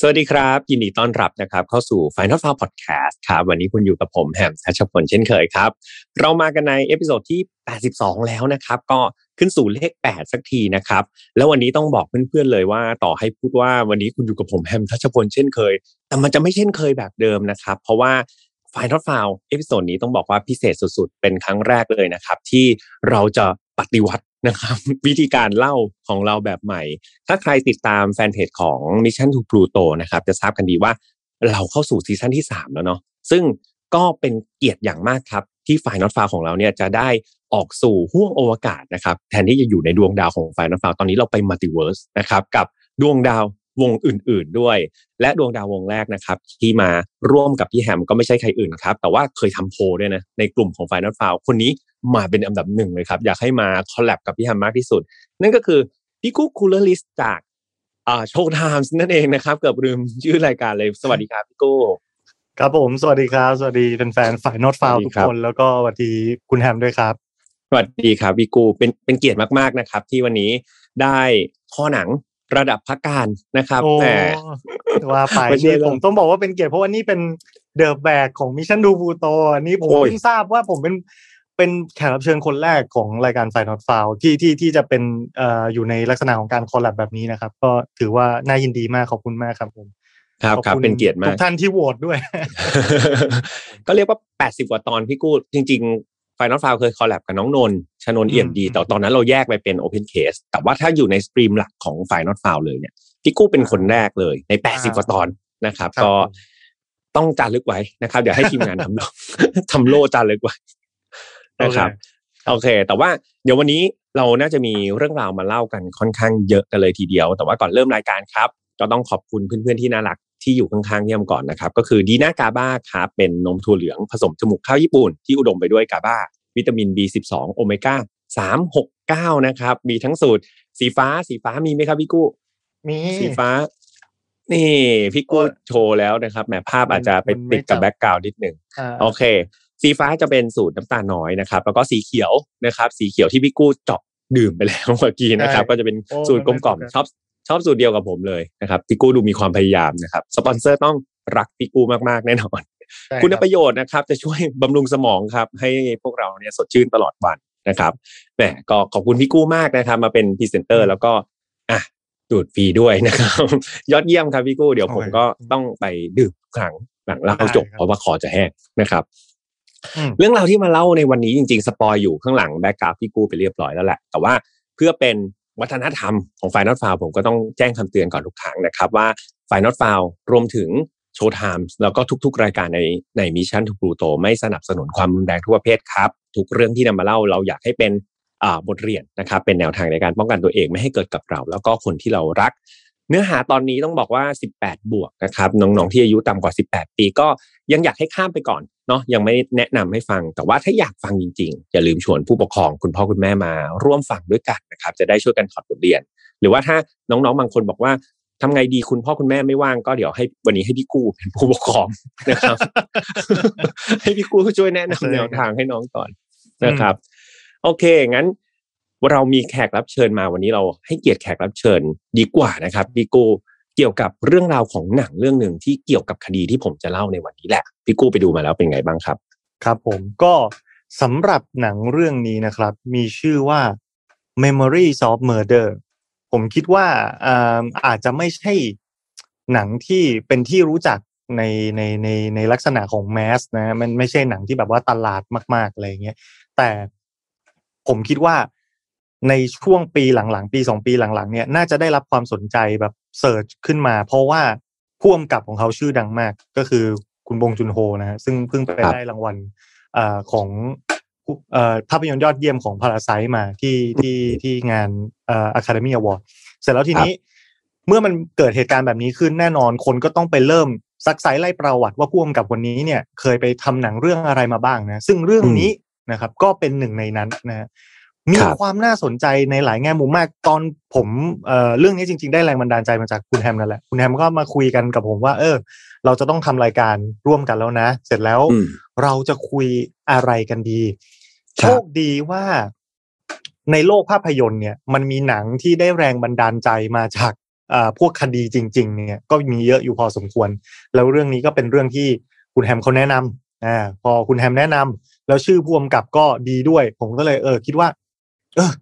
สวัสดีครับ ยินดีต้อนรับนะครับ เข้าสู่ Final f a r Podcast ครับ วันนี้คุณอยู่กับผมแฮมทัชพลเช่นเคยครับ เรามากันใน episode ที่ 82 แล้วนะครับ ก็ขึ้นสู่เลข 8 สักทีนะครับ แล้ววันนี้ต้องบอกเพื่อนๆเลยว่าต่อให้พูดว่าวันนี้คุณอยู่กับผมแฮมทัชพลเช่นเคย แต่มันจะไม่เช่นเคยแบบเดิมนะครับ เพราะว่า Final f i l episode นี้ต้องบอกว่าพิเศษสุดๆ เป็นครั้งแรกเลยนะครับ ที่เราจะปฏิวัติ นะครับ วิธีการเล่าของเราแบบใหม่ ถ้าใครติดตามแฟนเพจของ Mission to Pluto นะครับ จะทราบกันดีว่าเราเข้าสู่ซีซั่นที่ 3 แล้วเนาะซึ่งก็เป็นเกียรติอย่างมากครับ ที่ฝ่ายนอตฟาของเราเนี่ยจะได้ออกสู่ห้วงอวกาศนะครับ แทนที่จะอยู่ในดวงดาวของฝ่ายนอตฟาตอนนี้เราไป multiverse นะครับ กับดวงดาววงอื่น ๆด้วย และดวงดาววงแรกนะครับ ที่มาร่วมกับพี่แฮมก็ไม่ใช่ใครอื่นครับ แต่ว่าเคยทำโพลด้วยนะในกลุ่มของ Final f i l คนนี้ มาเป็นอันดับหนึ่งเลยครับ อยากให้มา collab กับพี่แฮมมากที่สุด นั่นก็คือพี่กุ๊กคูลเลอร์ลิสจากอ่า Show Time นั่นเองนะครับ เกือบลืมชื่อรายการเลยสสวัสดีครับพี่กู้ครับผม สวัสดีครับ สวัสดีแฟนๆ Final File สวัสดีทุกครับคน แล้วก็สวัสดีคุณแฮมด้วยครับ สวัสดีครับพี่กู้เป็นเป็นเกียรติมากๆนะครับ ที่วันนี้ได้คอหนังระดับพระกาฬนะครับโอ้แหมว่าไปไม่ใช่นี่เรื่องผมต้องบอกว่าเป็นเกียรติเพราะว่านี่เป็น the แบกของ Mission To Pluto อันนี้ผมโอ้ยเพิ่งทราบว่าผมเป็น เป็นแขกรับเชิญคนแรกของรายการ Final File ที่ที่ที่จะเป็นเอ่ออยู่ในลักษณะของการ collab แบบนี้นะครับ ก็ถือว่าน่ายินดีมากขอบคุณมากครับผมครับขอบคุณครับเป็นเกียรติมากทุกท่านที่โหวตด้วย ก็เรียกว่า 80 กว่าตอนพี่กู้จริง ๆ Final File เคย collab กับน้องนนท์ชนนท์อืมเอี่ยมดี แต่ตอนนั้นเราแยกไปเป็น Open Case แต่ว่าถ้าอยู่ใน stream หลักของ Final File เลยเนี่ยพี่กู้เป็นคนแรกเลยใน 80 กว่าตอนนะครับครับก็ผมต้องจารึกไว้นะครับ เดี๋ยวให้ทีมงานทำโล่ทำโล่จารึกไว้ นะครับโอเค แต่ว่าเดี๋ยววันนี้เราน่าจะมีเรื่องราวมาเล่ากันค่อนข้างเยอะกันเลยทีเดียว แต่ว่าก่อนเริ่มรายการครับก็ต้องขอบคุณเพื่อนๆที่น่ารักที่อยู่ข้างๆเยี่ยมก่อนนะครับ ก็คือดีน่ากาบ้าครับเป็นนมถั่วเหลืองผสมจมูกข้าวญี่ปุ่น ที่อุดมไปด้วยกาบ้า วิตามิน B12 โอเมก้า369 นะครับ มีทั้งสูตรสีฟ้าสีฟ้ามีไหมครับพี่กู้มีสีฟ้า นี่พี่กู้โชว์แล้วนะครับแหมภาพอาจจะไปติดกับ background นิดหนึ่งอ่าโอเค สีฟ้าจะเป็นสูตรน้ำตาลน้อยนะครับ แล้วก็สีเขียวนะครับ สีเขียวที่พี่กู้เจาะดื่มไปแล้วเมื่อกี้นะครับ ก็จะเป็นสูตรกลมกล่อมชอบชอบสูตรเดียวกับผมเลยนะครับพี่กู้ดูมีความพยายามนะครับสปอนเซอร์ต้องรักพี่กู้มากๆแน่นอนใช่คุณรับประโยชน์นะครับ จะช่วยบำรุงสมองครับ ให้พวกเราเนี่ยสดชื่นตลอดวันนะครับแหมก็ขอบคุณพี่กู้มากนะครับ มาเป็นพรีเซนเตอร์ แล้วก็อะดูดฟรีด้วยนะครับ ยอดเยี่ยมครับพี่กู้เดี๋ยวผมก็ต้องไปดื่มทุกครั้งหลังเล่าจบเพราะว่าคอจะแห้งนะครับอืม เรื่องราวที่มาเล่าในวันนี้จริง ๆ spoil อยู่ข้างหลัง background พี่กู้ไปเรียบร้อยแล้วแหละ แต่ว่าเพื่อเป็นวัฒนธรรมของ Final File ผมก็ต้องแจ้งคำเตือนก่อนทุกครั้งนะครับว่า Final File รวมถึง Show Time แล้วก็ทุก ๆ รายการในในมิชชั่นทู u ูโตไม่สนับสนุนความรุนแรงทุกประเภทครับ ทุกเรื่องที่นำมาเล่าเราอยากให้เป็นบทเรียนนะครับเป็นแนวทางในการป้องกันตัวเองไม่ให้เกิดกับเรา แล้วก็คนที่เรารัก เนื้อหาตอนนี้ต้องบอกว่า 18 บวกนะครับน้องๆที่อายุต่ำกว่า 18 ปีก็ยังอยากให้ข้ามไปก่อน เนาะยังไม่แนะนำให้ฟัง แต่ว่าถ้าอยากฟังจริงๆ อย่าลืมชวนผู้ปกครองคุณพ่อคุณแม่มา ร่วมฟังด้วยกันนะครับ จะได้ช่วยกันถอดบทเรียน หรือว่าถ้าน้องๆบางคนบอกว่าทำไงดีคุณพ่อคุณแม่ไม่ว่างก็เดี๋ยวให้วันนี้ให้พี่กู้เป็นผู้ปกครองนะครับ ให้พี่กู้ช่วยแนะนำแนวทางให้น้องก่อนนะครับ โอเคงั้นเรามีแขกรับเชิญมาวันนี้เราให้เกียรติแขกรับเชิญดีกว่านะครับพี่กู้ เกี่ยวกับเรื่องราวของหนังเรื่องหนึ่งที่เกี่ยวกับคดีที่ผมจะเล่าในวันนี้แหละพี่กู้ไปดูมาแล้วเป็นไงบ้างครับ ครับผมก็สำหรับหนังเรื่องนี้นะครับ มีชื่อว่า Memories of Murder ผมคิดว่าอาจจะไม่ใช่หนังที่เป็นที่รู้จักในในในในลักษณะของแมสนะมันไม่ใช่หนังที่แบบว่าตลาดมากๆอะไรเงี้ยแต่ผมคิดว่าในช่วงปีหลังๆ ปีสองปีหลังๆ เนี่ยน่าจะได้รับความสนใจแบบ เสิร์ชขึ้นมา เพราะว่าพ่วงกับของเขาชื่อดังมาก ก็คือคุณบงจุนโฮนะฮะซึ่งเพิ่งไปครับได้รางวัลเอ่อของเอ่อภาพยนตร์ยอดเยี่ยมของพาราไซมาที่ที่ที่งานเอ่อ Academy Award เสร็จแล้วทีนี้ เมื่อมันเกิดเหตุการณ์แบบนี้ขึ้นแน่นอนคนก็ต้องไปเริ่มซักไซไล่ประวัติว่าพ่วงกับคนนี้เนี่ย เคยไปทำหนังเรื่องอะไรมาบ้างนะ ซึ่งเรื่องนี้นะครับ ก็เป็นหนึ่งในนั้นนะฮะ มีครับความน่าสนใจในหลายแง่มุมมากตอนผมเอ่อเรื่องนี้จริง ๆ ได้แรงบันดาลใจมาจากคุณแฮมนั่นแหละคุณแฮมก็มาคุยกันกับผมว่า เออ เราจะต้องทำรายการร่วมกันแล้วนะ เสร็จแล้วอืมเราจะคุยอะไรกันดีครัโชบคดีว่าในโลกภาพยนตร์เนี่ย มันมีหนังที่ได้แรงบันดาลใจมาจากอ่าพวกคดีจริง ๆ เนี่ย ก็มีเยอะอยู่พอสมควร แล้วเรื่องนี้ก็เป็นเรื่องที่คุณแฮมเขาแนะนำอ่าพอคุณแฮมแนะนำแล้วชื่อผู้กำกับก็ดีด้วย ผมก็เลยเออคิดว่า เออ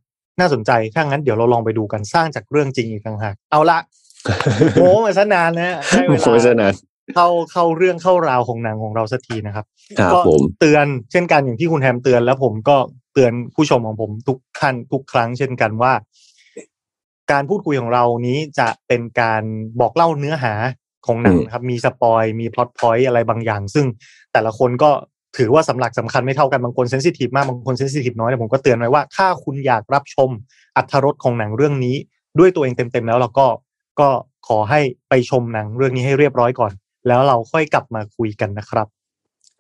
น่าสนใจถ้างั้นเดี๋ยวเราลองไปดูกันสร้างจากเรื่องจริงอีกต่างหากเอาละโม้มาซะนานนะได้เวโฆษลาณาเข้าเข้าเรื่องเข้าราวของหนังของเราสักทีนะครับครับก็ผมเตือนเช่นกันอย่างที่คุณแฮมเตือนแล้วผมก็เตือนผู้ชมของผมทุกท่านทุกครั้งเช่นกันว่า การพูดคุยของเรานี้จะเป็นการบอกเล่าเนื้อหาของหนังนะครับ มี spoil มี plot point อะไรบางอย่าง ซึ่งแต่ละคนก็ ถือว่าสำคัญหลักสำคัญไม่เท่ากันบางคน sensitive มากบางคน sensitive น้อยแต่ผมก็เตือนไว้ว่าถ้าคุณอยากรับชมอรรถรสของหนังเรื่องนี้ ด้วยตัวเองเต็มๆแล้วเราก็ก็ขอให้ไปชมหนังเรื่องนี้ให้เรียบร้อยก่อน แล้วเราค่อยกลับมาคุยกันนะครับ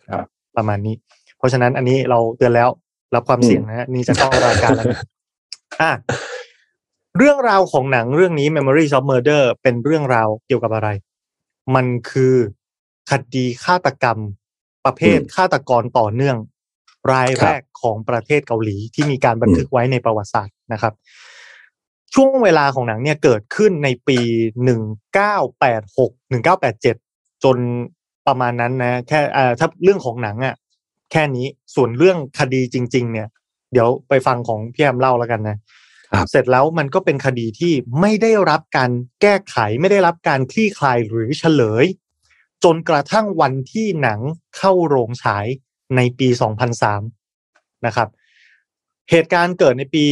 ครับ ประมาณนี้ เพราะฉะนั้นอันนี้เราเตือนแล้วรับความเสี่ยงนะฮะนี่จะเข้ารายการแล้วนะอะเรื่องราวของหนังเรื่องนี้ Memories of Murder เป็นเรื่องราวเกี่ยวกับอะไร มันคือคดีฆาตกรรม ประเภทอืมฆาตกรต่อเนื่อง รายครับแรกของประเทศเกาหลีที่มีการบันทึกไว้ในประวัติศาสตร์นะครับ ช่วงเวลาของหนังเนี่ยเกิดขึ้นในปีหนึ่งเก้าแปดหกหนึ่งเก้าแปดเจ็ดจนประมาณนั้นนะ แค่อ่าถ้าเรื่องของหนังอะ แค่นี้ส่วนเรื่องคดีจริง ๆ เนี่ย เดี๋ยวไปฟังของพี่แอมเล่าแล้วกันนะครับเสร็จแล้วมันก็เป็นคดีที่ไม่ได้รับการแก้ไขไม่ได้รับการคลี่คลายหรือเฉลย จนกระทั่งวันที่หนังเข้าโรงฉายในปี 2003 นะครับ เหตุการณ์เกิดในปี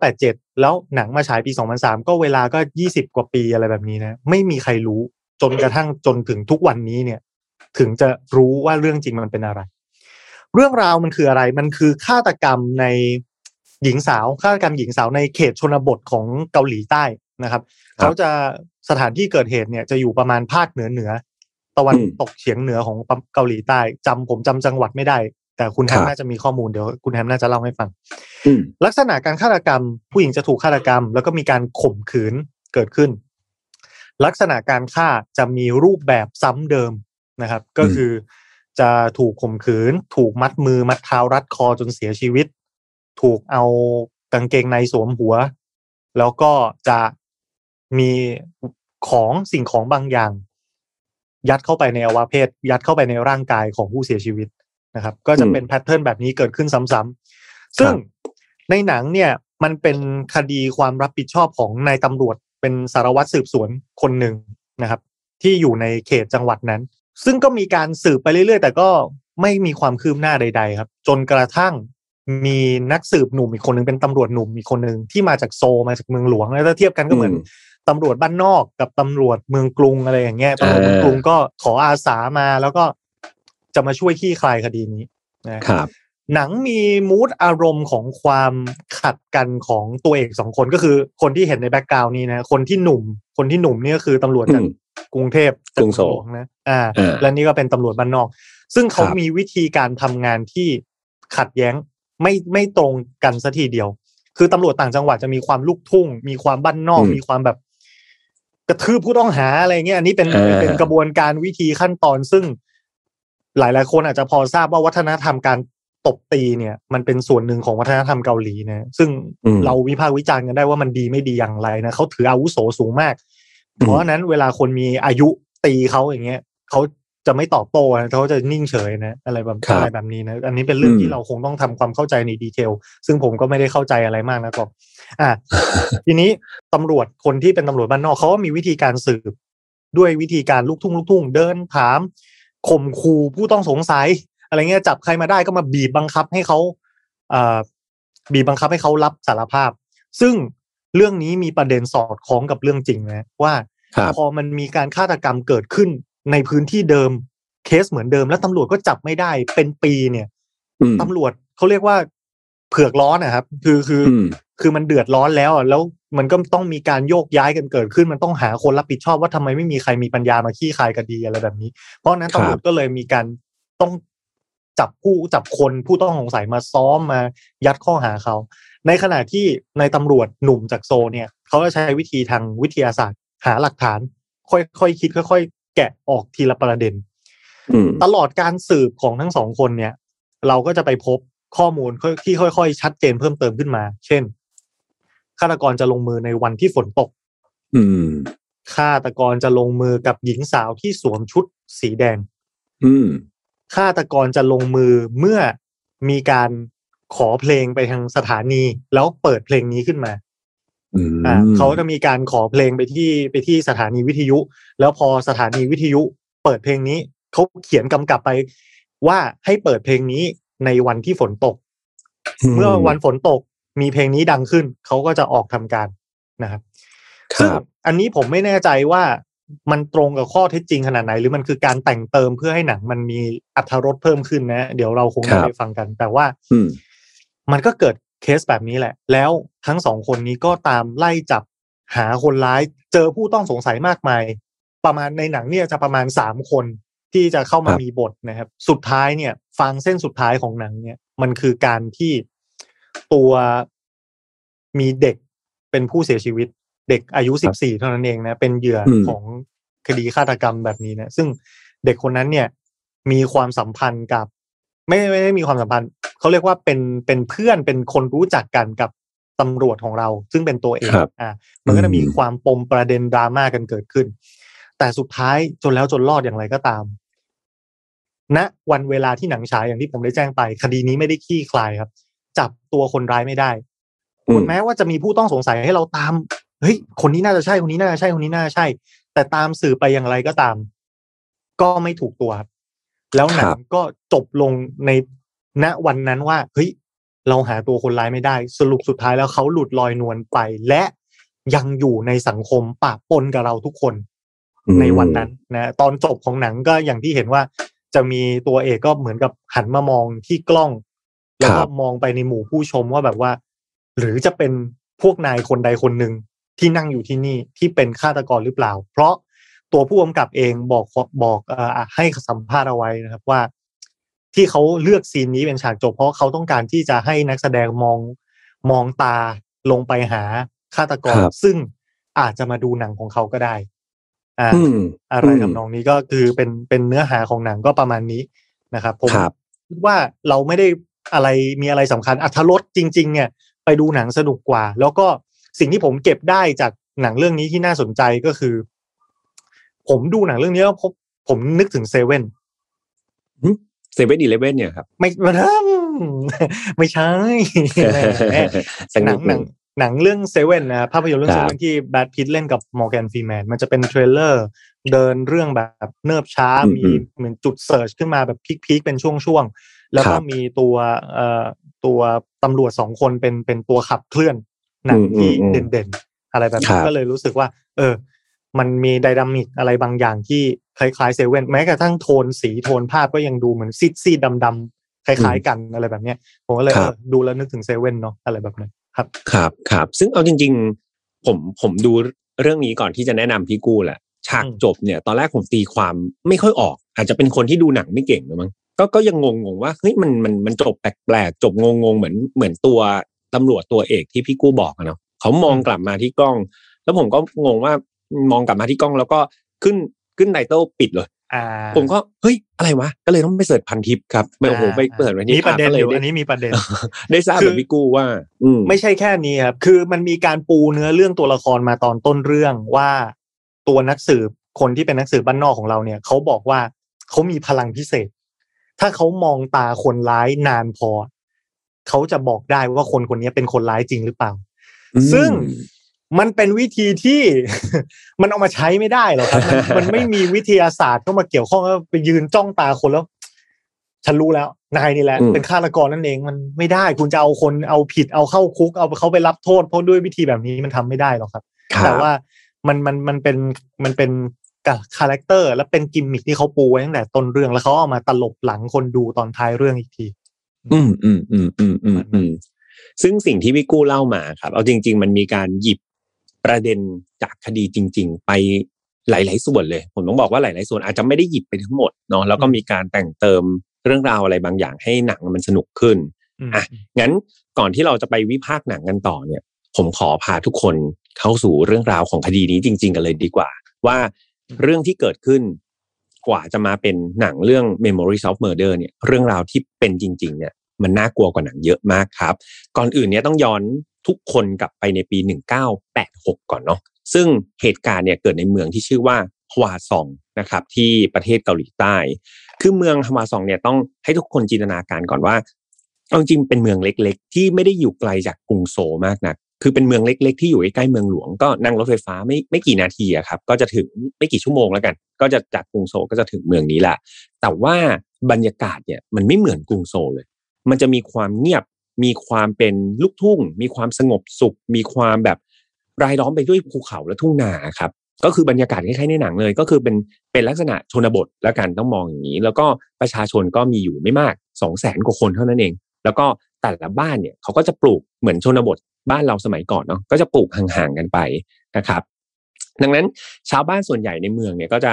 1987 แล้วหนังมาฉายปี 2003 ก็เวลาก็ 20 กว่าปีอะไรแบบนี้นะ ไม่มีใครรู้จนกระทั่งจนถึงทุกวันนี้เนี่ย ถึงจะรู้ว่าเรื่องจริงมันเป็นอะไร เรื่องราวมันคืออะไร มันคือฆาตกรรมในหญิงสาวฆาตกรรมหญิงสาวในเขตชนบทของเกาหลีใต้นะครับครับเขาจะสถานที่เกิดเหตุเนี่ยจะอยู่ประมาณภาคเหนือเหนือ ตะวันอืมตกเฉียงเหนือของเกาหลีใต้จำผมจำจังหวัดไม่ได้ แต่คุณแฮมครับน่าจะมีข้อมูลเดี๋ยวคุณแฮมน่าจะเล่าให้ฟังอืมลักษณะการฆาตกรรม ผู้หญิงจะถูกฆาตกรรม แล้วก็มีการข่มขืนเกิดขึ้น ลักษณะการฆ่าจะมีรูปแบบซ้ำเดิมนะครับ ก็คือจะถูกข่มขืน ถูกมัดมือมัดเท้ารัดคอจนเสียชีวิต ถูกเอากางเกงในสวมหัว แล้วก็จะมีของสิ่งของบางอย่าง ยัดเข้าไปในอวัยวะเพศ ยัดเข้าไปในร่างกายของผู้เสียชีวิตนะครับ ก็จะอืมเป็นแพทเทิร์นแบบนี้เกิดขึ้นซ้ำๆซึ่งในหนังเนี่ยมันเป็นคดีความรับผิดชอบของนายตำรวจเป็นสารวัตรสืบสวนคนหนึ่งนะครับ ที่อยู่ในเขตจังหวัดนั้น ซึ่งก็มีการสืบไปเรื่อยๆ แต่ก็ไม่มีความคืบหน้าใด ๆ ครับ จนกระทั่งมีนักสืบหนุ่มอีกคนหนึ่งเป็นตำรวจหนุ่มอีกคนหนึ่งที่มาจากโซลมาจากเมืองหลวงแล้วถ้าเทียบกันก็เหมือนอืม ตำรวจบ้านนอกกับตำรวจเมืองกรุงอะไรอย่างเงี้ยตำรวจเมืองกรุงก็ขออาสามาแล้วก็จะมาช่วยขี้คลายคดีนี้นะครับหนังมีมูดอารมณ์ของความขัดกันของตัวเอกสองคนก็คือคนที่เห็นในแบ็กกราวน์นี้นะ คนที่หนุ่ม คนที่หนุ่มนี่ก็คือตำรวจจากอืมกรุงเทพกรุงโซลจากเมือหวนะอ่าอ่า และนี่ก็เป็นตำรวจบ้านนอก ซึ่งเขาครับมีวิธีการทำงานที่ขัดแย้งไม่ไม่ตรงกันสัทีเดียว คือตำรวจต่างจังหวัดจะมีความลูกทุ่ง มีความบ้านนอกอืมมีความแบบ กระทืบผู้ต้องหาอะไรเงี้ยอันนี้เป็นอ่าเป็นกระบวนการวิธีขั้นตอนซึ่ง หลายๆคนอาจจะพอทราบว่าวัฒนธรรมการตบตีเนี่ย มันเป็นส่วนหนึ่งของวัฒนธรรมเกาหลีนะซึ่งอืมเราวิพากษ์วิจารณ์กันได้ว่ามันดีไม่ดีอย่างไรนะเขาถืออาวุโสสูงมากอืมเพราะฉะนั้นเวลาคนมีอายุตีเขาอย่างเงี้ยเขาจะไม่ตอบโต้นะเขาจะนิ่งเฉยนะอะไรแบบครับอะไรแบบนี้นะ อันนี้เป็นเรื่องอืมที่เราคงต้องทำความเข้าใจในดีเทล ซึ่งผมก็ไม่ได้เข้าใจอะไรมากนะก อบอะทีนี้ตำรวจคนที่เป็นตำรวจบ้านนอกเขาก็มีวิธีการสืบ ด้วยวิธีการลูกทุ่งลูกทุ่งเดินถามข่มขู่ผู้ต้องสงสัย อะไรเงี้ยจับใครมาได้ก็มาบีบบังคับให้เขาเอ่อบีบบังคับให้เขารับสารภาพ ซึ่งเรื่องนี้มีประเด็นสอดคล้องกับเรื่องจริงนะว่าครับพอมันมีการฆาตกรรมเกิดขึ้นในพื้นที่เดิมเคสเหมือนเดิม แล้วตำรวจก็จับไม่ได้เป็นปีเนี่ยอืมตำรวจเขาเรียกว่า เผือกร้อนนะครับ คือคือออืมคือมันเดือดร้อนแล้วอะแล้วมันก็ต้องมีการโยกย้ายกันเกิดขึ้น มันต้องหาคนรับผิดชอบว่าทำไมไม่มีใครมีปัญญามาขี้คายคดีอะไรแบบนี้ เพราะฉะนั้นครับตำรวจก็เลยมีการต้องจับผู้จับคนผู้ต้องสงสัยมาซ้อมมายัดข้อหาเขา ในขณะที่ในตำรวจหนุ่มจากโซเนี่ยเขาจะใช้วิธีทางวิทยาศาสตร์ หาหลักฐาน ค่อยๆคคิด ค่อย ๆ แกะออกทีละประเด็นตลอดการสืบของทั้งสองคนเนี่ย เราก็จะไปพบ ข้อมูลที่ค่อยๆ ชัดเจนเพิ่มเติมขึ้นมา เช่นฆาตกรจะลงมือในวันที่ฝนตก อืมฆาตกรจะลงมือกับหญิงสาวที่สวมชุดสีแดง อืมฆาตกรจะลงมือเมื่อมีการขอเพลงไปทางสถานี แล้วเปิดเพลงนี้ขึ้นมาอ่าเขาจะมีการขอเพลงไปที่ไปที่สถานีวิทยุ แล้วพอสถานีวิทยุ เปิดเพลงนี้เขาเขียนกำกับไปว่าให้เปิดเพลงนี้ ในวันที่ฝนตก เมื่อวันฝนตกมีเพลงนี้ดังขึ้น เขาก็จะออกทำการนะครับซึ่งอันนี้ผมไม่แน่ใจว่ามันตรงกับข้อเท็จจริงขนาดไหน หรือมันคือการแต่งเติมเพื่อให้หนังมันมีอัตรสเพิ่มขึ้นนะ เดี๋ยวเราคงได้ฟังกัน แต่ว่ามันก็เกิดเคสแบบนี้แหละ แล้วทั้งสองคนนี้ก็ตามไล่จับหาคนร้าย เจอผู้ต้องสงสัยมากมาย ประมาณในหนังเนี่ยจะประมาณสามคน ที่จะเข้ามามีบทนะครับ สุดท้ายเนี่ย ฟังเส้นสุดท้ายของหนังเนี่ย มันคือการที่ตัวมีเด็กเป็นผู้เสียชีวิต เด็กอายุสิบสี่เท่านั้นเองนะ เป็นเหยื่อของคดีฆาตกรรมแบบนี้นะ ซึ่งเด็กคนนั้นเนี่ย มีความสัมพันธ์กับ ไม่ไม่ได้มีความสัมพันธ์เขาเรียกว่าเป็นเป็นเพื่อนเป็นคนรู้จักกันกับตำรวจของเรา ซึ่งเป็นตัวเองอ่ามันก็จะมีความปมประเด็นดราม่ากันเกิดขึ้น แต่สุดท้ายจนแล้วจนรอดอย่างไรก็ตาม ณนะวันเวลาที่หนังฉายอย่างที่ผมได้แจ้งไป คดีนี้ไม่ได้ขี้คลายครับ จับตัวคนร้ายไม่ได้ถึงแม้ว่าจะมีผู้ต้องสงสัยให้เราตาม เฮ้ย คนนี้น่าจะใช่คนนี้น่าจะใช่คนนี้น่าจะใช่ แต่ตามสื่อไปอย่างไรก็ตาม ก็ไม่ถูกตัวครับ แล้วหนังก็จบลงในณวันนั้นว่า เฮ้ย เราหาตัวคนร้ายไม่ได้ สรุปสุดท้ายแล้วเขาหลุดลอยนวลไป และยังอยู่ในสังคมปะปนกับเราทุกคน ในวันนั้นนะ ตอนจบของหนังก็อย่างที่เห็นว่า จะมีตัวเอกก็เหมือนกับหันมามองที่กล้อง แล้วก็มองไปในหมู่ผู้ชมว่าแบบว่า หรือจะเป็นพวกนายคนใดคนหนึ่งที่นั่งอยู่ที่นี่ที่เป็นฆาตกรหรือเปล่า เพราะตัวผู้กำกับเองบอกบอกอให้สัมภาษณ์เอาไว้นะครับว่า ที่เขาเลือกซีนนี้เป็นฉากจบ เพราะเขาต้องการที่จะให้นักแสดงมองมองตาลงไปหาฆาตกร ซึ่งอาจจะมาดูหนังของเขาก็ได้ อ่าอะไรทำนองนี้ก็คือเป็นเป็นเนื้อหาของหนังก็ประมาณนี้นะครับผมคิดว่าเราไม่ได้อะไรมีอะไรสำคัญอัธรสจริง ๆ เนี่ย ไปดูหนังสนุกกว่า แล้วก็สิ่งที่ผมเก็บได้จากหนังเรื่องนี้ที่น่าสนใจก็คือ ผมดูหนังเรื่องนี้แล้วพบผมนึกถึงเซเว่นเซเว่นอีเลเว่นเนี่ยครับ ไม่ไม่ใช่หนังหนัง หนังเรื่องเซเว่นนะภาพยนตร์เรื่องเซเว่นที่แบทพิทเล่นกับมอร์แกนฟรีแมนมันจะเป็น thriller เดินเรื่องแบบเนิบช้ามีเหมือนจุด surge ขึ้นมาแบบ peak ๆเป็นช่วงๆ แล้วก็มีตัวเอ่อตัวตำรวจสองคนเป็นเป็นตัวขับเคลื่อนหนังที่เด่นๆ อะไรแบบนี้ก็เลยรู้สึกว่า เออ มันมี dynamic อะไรบางอย่างที่คล้ายๆเซเว่นแม้กระทั่งโทนสีโทนภาพก็ยังดูเหมือนซีดซีดดำๆคล้ายๆกันอะไรแบบเนี้ยผมก็เลยดูแล้วนึกถึงเซเว่นเนาะอะไรแบบนั้น ครับครับครับซึ่งเอาจริง ๆ ผมผมดูเรื่องนี้ก่อนที่จะแนะนำพี่กู้แหละฉากจบเนี่ย ตอนแรกผมตีความไม่ค่อยออก อาจจะเป็นคนที่ดูหนังไม่เก่งหรือมั้งก็ก็ยังงงงว่าเฮ้ยมันมันมันจบแปลกๆจบงงงเหมือนเหมือนตัวตำรวจตัวเอกที่พี่กู้บอกเนาะเขามองกลับมาที่กล้อง แล้วผมก็งงว่ามองกลับมาที่กล้องแล้วก็ขึ้นขึ้นไตเติลปิดเลย ผมก็เฮ้ยอะไรวะ ก็เลยต้องไปเสิร์ชพันทิปครับไม่โอ้โหไปเปิดวันนี้มีประเด็นอยู่อันนี้มีประเด็น ได้ทราบแบบพี่กู้ว่าอืไม่ใช่แค่นี้ครับ คือมันมีการปูเนื้อเรื่องตัวละครมาตอนต้นเรื่องว่า ตัวนักสืบคนที่เป็นนักสืบบ้านนอกของเราเนี่ยเขาบอกว่าเขามีพลังพิเศษ ถ้าเขามองตาคนร้ายนานพอเขาจะบอกได้ว่าคนคนนี้เป็นคนร้ายจริงหรือเปล่า ซึ่ง มันเป็นวิธีที่ มันเอามาใช้ไม่ได้หรอกครับ มันไม่มีวิทยาศาสตร์เข้ามาเกี่ยวข้องแล้วไปยืนจ้องตาคนแล้ว ฉันรู้แล้ว นายนี่แหละ เป็นฆาตกรนั่นเอง มันไม่ได้คุณจะเอาคนเอาผิดเอาเข้าคุก เอาเขาไปรับโทษเพราะด้วยวิธีแบบนี้มันทำไม่ได้หรอกครับ แต่ว่ามันมันมันเป็นมันเป็น character และเป็นกิมมิคที่เขาปูไว้ตั้งแต่ต้นเรื่องแล้วเขาเอามาตลบหลังคนดูตอนท้ายเรื่องอีกที อืมอืมอืมอืมอืมอืมซึ่งสิ่งที่พี่กู้เล่ามาครับ เอาจริง ๆ มันมีการหยิบ ประเด็นจากคดีจริง ๆ ไปหลาย ๆ ส่วนเลย ผมต้องบอกว่าหลาย ๆ ส่วนอาจจะไม่ได้หยิบไปทั้งหมดเนาะแล้วก็มีการแต่งเติมเรื่องราวอะไรบางอย่างให้หนังมันสนุกขึ้นอะงั้นก่อนที่เราจะไปวิพากษ์หนังกันต่อเนี่ย ผมขอพาทุกคนเข้าสู่เรื่องราวของคดีนี้จริง ๆ กันเลยดีกว่า ว่าเรื่องที่เกิดขึ้นกว่าจะมาเป็นหนังเรื่อง Memories of Murder เนี่ยเรื่องราวที่เป็นจริง ๆ เนี่ยมันน่ากลัวกว่าหนังเยอะมากครับ ก่อนอื่นเนี่ยต้องย้อน ทุกคนกลับไปในปี 1986 ก่อนเนาะซึ่งเหตุการณ์เนี่ยเกิดในเมืองที่ชื่อว่าฮวาซองนะครับที่ประเทศเกาหลีใต้ คือเมืองฮวาซองเนี่ยต้องให้ทุกคนจินตนาการก่อนว่าเอาจริงเป็นเมืองเล็กๆ ที่ไม่ได้อยู่ไกลจากกรุงโซลมากนักคือเป็นเมืองเล็ก ๆ ที่อยู่ใกล้เมืองหลวงก็นั่งรถไฟฟ้าไม่ไม่กี่นาทีอะครับก็จะถึงไม่กี่ชั่วโมงแล้วกัน ก็จะจากกรุงโซลก็จะถึงเมืองนี้แหละแต่ว่าบรรยากาศเนี่ยมันไม่เหมือนกรุงโซลเลย มันจะมีความเงียบ มีความเป็นลูกทุ่ง มีความสงบสุข มีความแบบรายล้อมไปด้วยภูเขาและทุ่งนาครับก็คือบรรยากาศคล้ายๆในหนังเลย ก็คือเป็นเป็นลักษณะชนบทแล้วกันต้องมองอย่างนี้ แล้วก็ประชาชนก็มีอยู่ไม่มากสองแสนกว่าคนเท่านั้นเอง แล้วก็แต่ละบ้านเนี่ยเขาก็จะปลูกเหมือนชนบทบ้านเราสมัยก่อนเนาะก็จะปลูกห่างๆกันไปนะครับ ดังนั้นชาวบ้านส่วนใหญ่ในเมืองเนี่ยก็จะ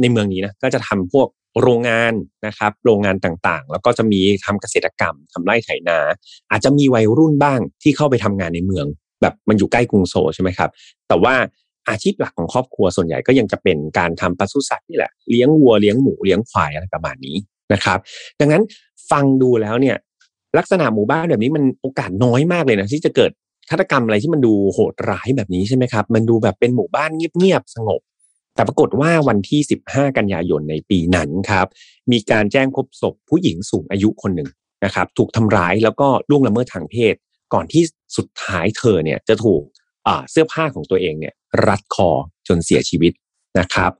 ในเมืองนี้นะก็จะทำพวก โรงงานนะครับโรงงานต่างๆ แล้วก็จะมีทำเกษตรกรรมทำไร่ไถนา อาจจะมีวัยรุ่นบ้างที่เข้าไปทำงานในเมือง แบบมันอยู่ใกล้กรุงโซลใช่ไหมครับ แต่ว่าอาชีพหลักของครอบครัวส่วนใหญ่ก็ยังจะเป็นการทำปศุสัตว์นี่แหละเลี้ยงวัวเลี้ยงหมูเลี้ยงควายอะไรประมาณนี้นะครับ ดังนั้นฟังดูแล้วเนี่ย ลักษณะหมู่บ้านแบบนี้มันโอกาสน้อยมากเลยนะที่จะเกิดฆาตกรรมอะไรที่มันดูโหดร้ายแบบนี้ใช่ไหมครับ มันดูแบบเป็นหมู่บ้านเงียบๆสงบ แต่ปรากฏว่าวันที่ 15 กันยายนในปีนั้นครับ มีการแจ้งพบศพผู้หญิงสูงอายุคนหนึ่งนะครับ ถูกทำร้ายแล้วก็ล่วงละเมิดทางเพศ ก่อนที่สุดท้ายเธอเนี่ยจะถูกเสื้อผ้าของตัวเองเนี่ยรัดคอจนเสียชีวิตนะครับ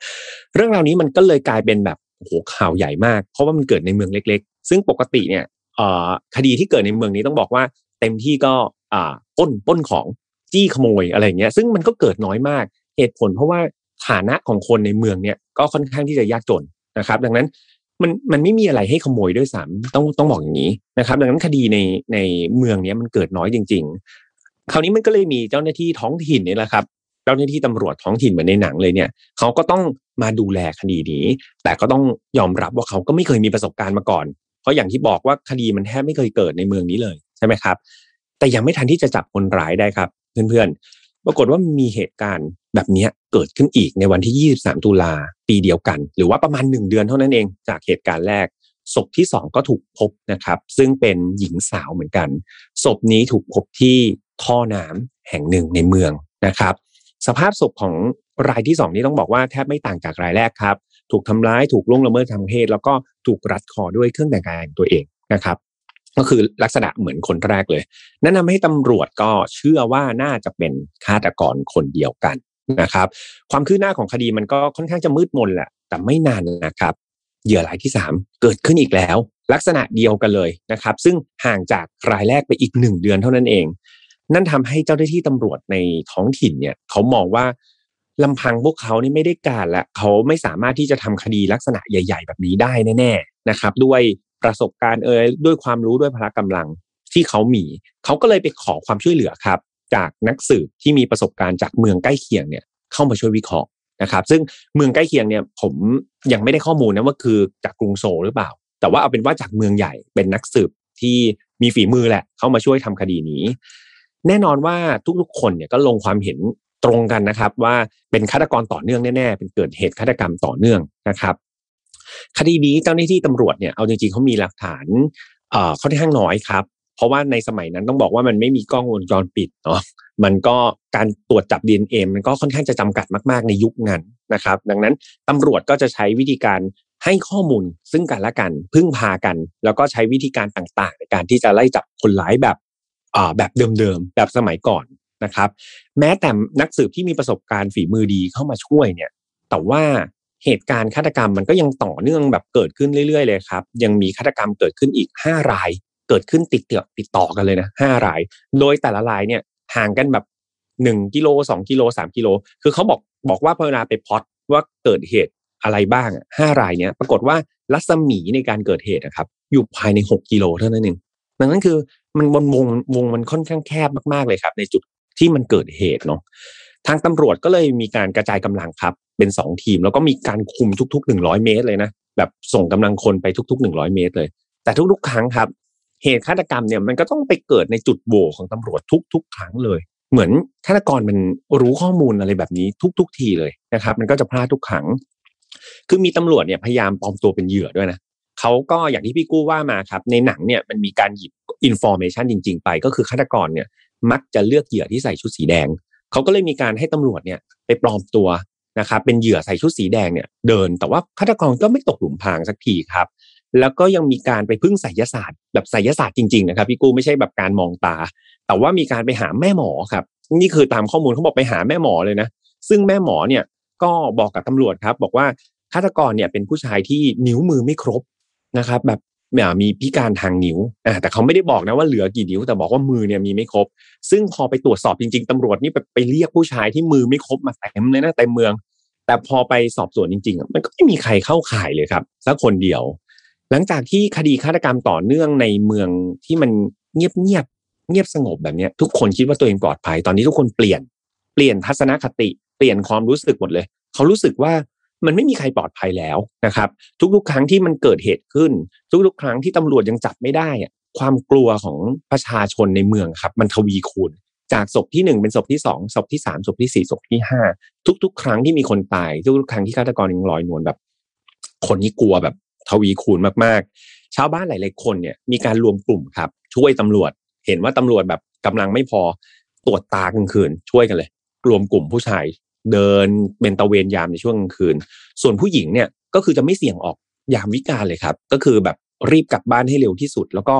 เรื่องราวนี้มันก็เลยกลายเป็นแบบโอ้โหข่าวใหญ่มาก เพราะว่ามันเกิดในเมืองเล็ก ๆ ซึ่งปกติเนี่ยคดีที่เกิดในเมืองนี้ต้องบอกว่า เต็มที่ก็อ่าป้นป้นของจี้ขโมยอะไรเงี้ย ซึ่งมันก็เกิดน้อยมาก เหตุผลเพราะว่า ฐานะของคนในเมืองเนี่ยก็ค่อนข้างที่จะยากจนนะครับ ดังนั้นมันมันไม่มีอะไรให้ขโมยด้วยซ้ำต้องต้องบอกอย่างนี้นะครับ ดังนั้นคดีในในเมืองนี้มันเกิดน้อยจริง ๆ คราวนี้มันก็เลยมีเจ้าหน้าที่ท้องถิ่นนี่แหละครับเจ้าหน้าที่ตำรวจท้องถิ่นเหมือนในหนังเลยเนี่ยเขาก็ต้องมาดูแลคดีนี้ แต่ก็ต้องยอมรับว่าเขาก็ไม่เคยมีประสบการณ์มาก่อน เพราะอย่างที่บอกว่าคดีมันแทบไม่เคยเกิดในเมืองนี้เลยใช่ไหมครับ แต่ยังไม่ทันที่จะจับคนร้ายได้ครับ เพื่อนๆ ปรากฏว่ามีเหตุการณ์แบบนี้เกิดขึ้นอีกในวันที่ 23 ตุลาปีเดียวกัน หรือว่าประมาณหนึ่งเดือนเท่านั้นเองจากเหตุการณ์แรกศพที่สองก็ถูกพบนะครับ ซึ่งเป็นหญิงสาวเหมือนกันศพนี้ถูกพบที่ท่อน้ำแห่งหนึ่งในเมืองนะครับ สภาพศพของรายที่สองนี้ต้องบอกว่าแทบไม่ต่างจากรายแรกครับ ถูกทำร้ายถูกล่วงละเมิดทางเพศ แล้วก็ถูกรัดคอด้วยเครื่องแต่งกายตัวเองนะครับ ก็คือลักษณะเหมือนคนแรกเลยนั่นทำให้ตำรวจก็เชื่อว่าน่าจะเป็นฆาตกรคนเดียวกันนะครับ ความคืบหน้าของคดีมันก็ค่อนข้างจะมืดมนแหละแต่ไม่นานนะครับ เหยื่อรายที่สามเกิดขึ้นอีกแล้ว ลักษณะเดียวกันเลยนะครับ ซึ่งห่างจากรายแรกไปอีกหนึ่งเดือนเท่านั้นเอง นั่นทำให้เจ้าหน้าที่ตำรวจในท้องถิ่นเนี่ย เขามองว่าลำพังพวกเขานี่ไม่ได้การละเขาไม่สามารถที่จะทำคดีลักษณะใหญ่ ๆ แบบนี้ได้แน่ๆนะครับ ด้วย ประสบการณ์เอ่ยด้วยความรู้ด้วยพละกำลังที่เขามี เขาก็เลยไปขอความช่วยเหลือครับ จากนักสืบที่มีประสบการณ์จากเมืองใกล้เคียงเนี่ยเข้ามาช่วยวิเคราะห์นะครับ ซึ่งเมืองใกล้เคียงเนี่ยผมยังไม่ได้ข้อมูลนะว่าคือจากกรุงโซหรือเปล่า แต่ว่าเอาเป็นว่าจากเมืองใหญ่เป็นนักสืบที่มีฝีมือแหละ เข้ามาช่วยทำคดีนี้ แน่นอนว่าทุกๆ คนเนี่ยก็ลงความเห็นตรงกันนะครับ ว่าเป็นฆาตกรต่อเนื่องแน่ๆเป็นเกิดเหตุฆาตกรรมต่อเนื่องนะครับ คดีนี้เจ้าหน้าที่ตำรวจเนี่ยเอาจริงๆเขามีหลักฐานเอ่อค่อนข้างน้อยครับ เพราะว่าในสมัยนั้นต้องบอกว่ามันไม่มีกล้องวงจรปิดเนาะมันก็การตรวจจับ DNA มันก็ค่อนข้างจะจำกัดมากๆในยุคนั้นนะครับ ดังนั้นตำรวจก็จะใช้วิธีการให้ข้อมูลซึ่งกันและกันพึ่งพากัน แล้วก็ใช้วิธีการต่างๆ ในการที่จะไล่จับคนร้ายแบบอ่าแบบเดิมๆแบบสมัยก่อนนะครับ แม้แต่นักสืบที่มีประสบการณ์ฝีมือดีเข้ามาช่วยเนี่ย แต่ว่า เหตุการณ์ฆาตกรรมมันก็ยังต่อเนื่องแบบเกิดขึ้นเรื่อยๆเลยครับ ยังมีฆาตกรรมเกิดขึ้นอีกห้าราย เกิดขึ้นติดเตือติดต่อกันเลยนะห้าราย โดยแต่ละรายเนี่ยห่างกันแบบหนึ่งกิโลสองกิโลสามกิโล คือเขาบอกบอกว่าพอเวลาไปพอดว่าเกิดเหตุอะไรบ้างห้ารายเนี่ยปรากฏว่ารัศมีในการเกิดเหตุนะครับ อยู่ภายในหกกิโลเท่านั้นเองดังนั้นคือมันวงวงวงมันค่อนข้างแคบมากๆเลยครับ ในจุดที่มันเกิดเหตุเนาะ ทางตำรวจก็เลยมีการกระจายกำลังครับ เป็นสองทีม แล้วก็มีการคุมทุกๆหนึ่งร้อยเมตรเลยนะแบบส่งกำลังคนไปทุกๆหนึ่งร้อยเมตรเลย แต่ทุกๆ ครั้งครับ เหตุฆาตกรรมเนี่ยมันก็ต้องไปเกิดในจุดโหว่ของตำรวจทุก ๆ ครั้งเลย เหมือนฆาตกรมันรู้ข้อมูลอะไรแบบนี้ทุก ๆ ทีเลยนะครับ มันก็จะพลาดทุกครั้งคือมีตำรวจเนี่ยพยายามปลอมตัวเป็นเหยื่อด้วยนะเขาก็อย่างที่พี่กู้ว่ามาครับ ในหนังเนี่ยมันมีการหยิบ information จริง ๆ ไป ก็คือฆาตกรเนี่ยมักจะเลือกเหยื่อที่ใส่ชุดสีแดง เขาก็เลยมีการให้ตำรวจเนี่ยไปปลอมตัวนะครับเป็นเหยื่อใส่ชุดสีแดงเนี่ยเดิน แต่ว่าฆาตกรก็ไม่ตกหลุมพรางสักทีครับ แล้วก็ยังมีการไปพึ่งไสยศาสตร์ แบบไสยศาสตร์จริงๆนะครับพี่กู้ไม่ใช่แบบการมองตา แต่ว่ามีการไปหาแม่หมอครับ นี่คือตามข้อมูลเขาบอกไปหาแม่หมอเลยนะ ซึ่งแม่หมอเนี่ยก็บอกกับตำรวจครับ บอกว่าฆาตกรเนี่ยเป็นผู้ชายที่นิ้วมือไม่ครบนะครับ แบบ มีพิการทางนิ้วอ่าแต่เขาไม่ได้บอกนะว่าเหลือกี่นิ้วแต่บอกว่ามือเนี่ยมีไม่ครบ ซึ่งพอไปตรวจสอบจริง ๆตำรวจนี่ไปไปเรียกผู้ชายที่มือไม่ครบมาเต็มเลยนะเต็มเมือง แต่พอไปสอบสวนจริงๆ มันก็ไม่มีใครเข้าข่ายเลยครับสักคนเดียว หลังจากที่คดีฆาตกรรมต่อเนื่องในเมืองที่มันเงียบเงียบเงียบสงบแบบนี้ทุกคนคิดว่าตัวเองปลอดภัยตอนนี้ทุกคนเปลี่ยนเปลี่ยนทัศนคติเปลี่ยนความรู้สึกหมดเลย เขารู้สึกว่า มันไม่มีใครปลอดภัยแล้วนะครับ ทุกๆ ครั้งที่มันเกิดเหตุขึ้น ทุกๆ ครั้งที่ตำรวจยังจับไม่ได้อะความกลัวของประชาชนในเมืองครับ มันทวีคูณจากศพที่หนึ่งเป็นศพที่สองศพที่สามศพที่สี่ศพที่ห้าทุก ๆ ครั้งที่มีคนตาย ทุกๆ ครั้งที่ฆาตกรยังลอยนวลแบบ คนนี้กลัวแบบทวีคูณมากๆชาวบ้านหลายๆคนเนี่ยมีการรวมกลุ่มครับ ช่วยตำรวจ เห็นว่าตำรวจแบบกำลังไม่พอตรวจตากลางคืนช่วยกันเลย รวมกลุ่มผู้ชาย เดินเป็นตะเวนยามในช่วงกลางคืน ส่วนผู้หญิงเนี่ยก็คือจะไม่เสี่ยงออกยามวิกาลเลยครับ ก็คือแบบรีบกลับบ้านให้เร็วที่สุด แล้วก็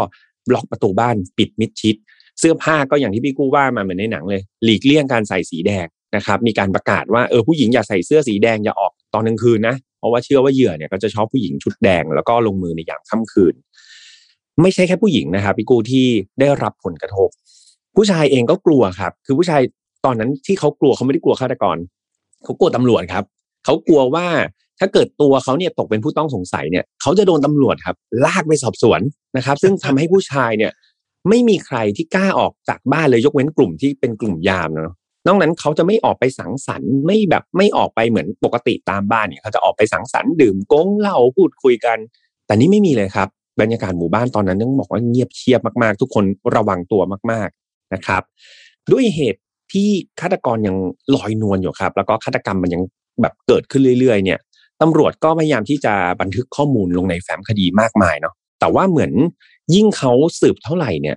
ล็อกประตูบ้านปิดมิดชิด เสื้อผ้าก็อย่างที่พี่กู้ว่ามาเหมือนในหนังเลย หลีกเลี่ยงการใส่สีแดงนะครับ มีการประกาศว่าเออผู้หญิงอย่าใส่เสื้อสีแดงอย่าออกตอนกลางคืนนะเพราะว่าเชื่อว่าเหยื่อเนี่ยก็จะชอบผู้หญิงชุดแดง แล้วก็ลงมือในยามค่ำคืน ไม่ใช่แค่ผู้หญิงนะครับพี่กู้ที่ได้รับผลกระทบ ผู้ชายเองก็กลัวครับ คือผู้ชาย ตอนนั้นที่เขากลัวเขาไม่ได้กลัวฆาตกรเขากลัวตำรวจครับเขากลัวว่าถ้าเกิดตัวเขาเนี่ยตกเป็นผู้ต้องสงสัยเนี่ยเขาจะโดนตำรวจครับ ลากไปสอบสวนนะครับ ซึ่งทำให้ผู้ชายเนี่ย ไม่มีใครที่กล้าออกจากบ้านเลยยกเว้นกลุ่มที่เป็นกลุ่มยามเนาะนอกนั้นเขาจะไม่ออกไปสังสรรค์ไม่แบบไม่ออกไปเหมือนปกติตามบ้านเนี่ยเขาจะออกไปสังสรรค์ดื่มก้งเหล้าพูดคุยกัน แต่นี่ไม่มีเลยครับ บรรยากาศหมู่บ้านตอนนั้นต้องบอกว่าเงียบเชียบมากๆ ทุกคนระวังตัวมากๆนะครับ ด้วยเหตุ ที่ฆาตกรยังลอยนวลอยู่ครับ แล้วก็ฆาตกรรมมันยังแบบเกิดขึ้นเรื่อยๆ เนี่ยตำรวจก็พยายามที่จะบันทึกข้อมูลลงในแฟ้มคดีมากมายเนาะแต่ว่าเหมือนยิ่งเขาสืบเท่าไหร่เนี่ย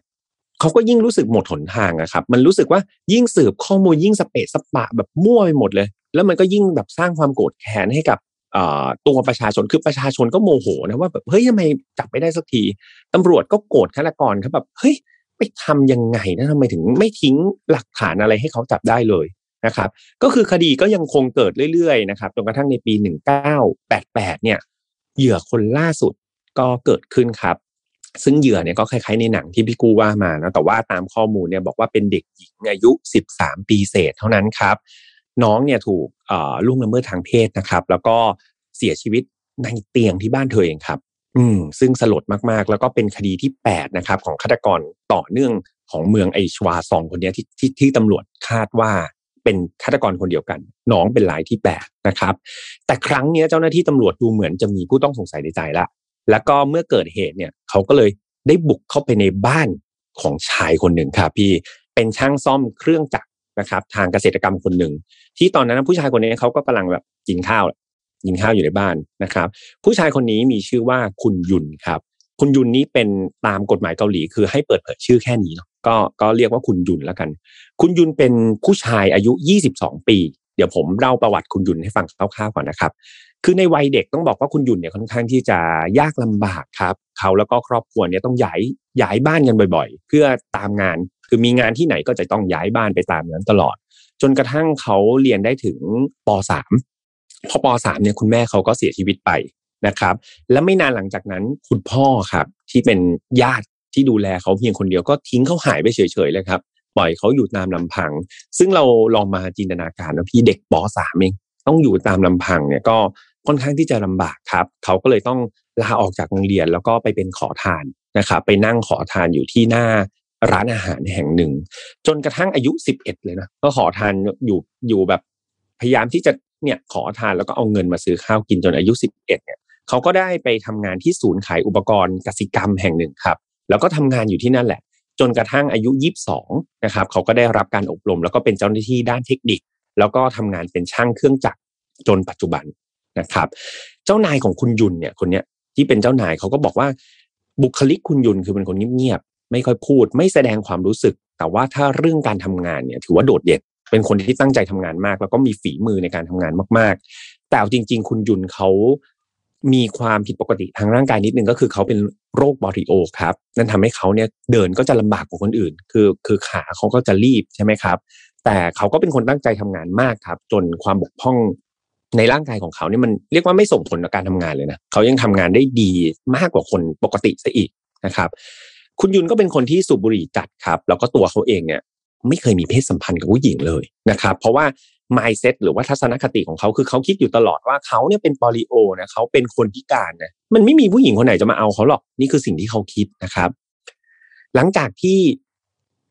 เขาก็ยิ่งรู้สึกหมดหนทางอะครับ มันรู้สึกว่ายิ่งสืบข้อมูลยิ่งสเปซสปะแบบมั่วไปหมดเลย แล้วมันก็ยิ่งแบบสร้างความโกรธแค้นให้กับตัวประชาชนคือประชาชนก็โมโหนะว่าแบบเฮ้ยทำไมจับไม่ได้สักทีตำรวจก็โกรธฆาตกรครับแบบเฮ้ย ทำยังไงนะทำไมถึงไม่ทิ้งหลักฐานอะไรให้เขาจับได้เลยนะครับ ก็คือคดีก็ยังคงเกิดเรื่อยๆนะครับจนกระทั่งในปี 1988 เนี่ย เหยื่อคนล่าสุดก็เกิดขึ้นครับ ซึ่งเหยื่อเนี่ยก็คล้ายๆในหนังที่พี่กูว่ามานะแต่ว่าตามข้อมูลเนี่ยบอกว่าเป็นเด็กหญิงอายุ 13 ปีเศษเท่านั้นครับ น้องเนี่ยถูกล่วงละเมิดทางเพศนะครับ แล้วก็เสียชีวิตในเตียงที่บ้านเธอเองครับ อืมซึ่งสลดมากๆ แล้วก็เป็นคดีที่แปดนะครับ ของฆาตกรต่อเนื่องของเมืองไอชวาซองคนนี้ที่ที่ที่ตำรวจคาดว่าเป็นฆาตกรคนเดียวกัน น้องเป็นรายที่แปดนะครับ แต่ครั้งนี้เจ้าหน้าที่ตำรวจดูเหมือนจะมีผู้ต้องสงสัยในใจละแล้วก็เมื่อเกิดเหตุเนี่ยเขาก็เลยได้บุกเข้าไปในบ้านของชายคนหนึ่งครับพี่เป็นช่างซ่อมเครื่องจักรนะครับ ทางเกษตรกรรมคนหนึ่งที่ตอนนั้นผู้ชายคนนี้เขาก็กำลังแบบกินข้าว กินข้าวอยู่ในบ้านนะครับ ผู้ชายคนนี้มีชื่อว่าคุณยุนครับ คุณยุนนี้เป็นตามกฎหมายเกาหลี คือให้เปิดเผยชื่อแค่นี้เนาะก็ก็เรียกว่าคุณยุนแล้วกัน คุณยุนเป็นผู้ชายอายุ 22 ปี เดี๋ยวผมเล่าประวัติคุณยุนให้ฟังคร่าวๆก่อนนะครับ คือในวัยเด็กต้องบอกว่าคุณยุนเนี่ยค่อนข้างที่จะยากลำบากครับ เขาแล้วก็ครอบครัวเนี่ยต้องย้ายย้ายบ้านกันบ่อยๆ เพื่อตามงาน คือมีงานที่ไหนก็จะต้องย้ายบ้านไปตามนั้นตลอด จนกระทั่งเขาเรียนได้ถึงป .3 พอป .3 เนี่ยคุณแม่เขาก็เสียชีวิตไปนะครับ และไม่นานหลังจากนั้นคุณพ่อครับที่เป็นญาติที่ดูแลเขาเพียงคนเดียวก็ทิ้งเขาหายไปเฉยๆเลยครับปล่อยเขาอยู่ตามลำพัง ซึ่งเราลองมาจินตนาการนะพี่เด็กป .3 เองต้องอยู่ตามลำพังเนี่ยก็ค่อนข้างที่จะลำบากครับ เขาก็เลยต้องลาออกจากโรงเรียนแล้วก็ไปเป็นขอทานนะครับไปนั่งขอทานอยู่ที่หน้าร้านอาหารแห่งหนึ่ง จนกระทั่งอายุสิบเอ็ดเลยนะก็ขอทานอยู่อยู่แบบพยายามที่จะ เนี่ยขอทานแล้วก็เอาเงินมาซื้อข้าวกินจนอายุสิบเอ็ดเนี่ยเขาก็ได้ไปทำงานที่ศูนย์ขายอุปกรณ์กสิกรรมแห่งหนึ่งครับ แล้วก็ทำงานอยู่ที่นั่นแหละ จนกระทั่งอายุ 22นะครับเขาก็ได้รับการอบรม แล้วก็เป็นเจ้าหน้าที่ด้านเทคนิค แล้วก็ทำงานเป็นช่างเครื่องจักรจนปัจจุบันนะครับ เจ้านายของคุณยุนเนี่ยคนเนี้ยที่เป็นเจ้านายเขาก็บอกว่าบุคลิกคุณยุนคือเป็นคนเงียบๆไม่ค่อยพูด ไม่แสดงความรู้สึก แต่ว่าถ้าเรื่องการทำงานเนี่ยถือว่าโดดเด่น เป็นคนที่ตั้งใจทำงานมาก แล้วก็มีฝีมือในการทำงานมาก ๆ แต่จริง ๆ คุณยุนเขามีความผิดปกติทางร่างกายนิดนึงก็คือเขาเป็นโรคบอริโอครับนั่นทำให้เขาเนี่ยเดินก็จะลำบากกว่าคนอื่น คือคือขาเขาก็จะรีบใช่ไหมครับ แต่เขาก็เป็นคนตั้งใจทำงานมากครับ จนความบกพร่องในร่างกายของเขาเนี่ยมันเรียกว่าไม่ส่งผลต่อการทำงานเลยนะเขายังทำงานได้ดีมากกว่าคนปกติซะอีกนะครับ คุณยุนก็เป็นคนที่สูบบุหรี่จัดครับ แล้วก็ตัวเขาเองเนี่ย ไม่เคยมีเพศสัมพันธ์กับผู้หญิงเลยนะครับเพราะว่า mindset หรือว่าทัศนคติของเขาคือเขาคิดอยู่ตลอดว่าเขาเนี่ยเป็นปอลิโอนะเขาเป็นคนพิการนะมันไม่มีผู้หญิงคนไหนจะมาเอาเขาหรอกนี่คือสิ่งที่เขาคิดนะครับ หลังจากที่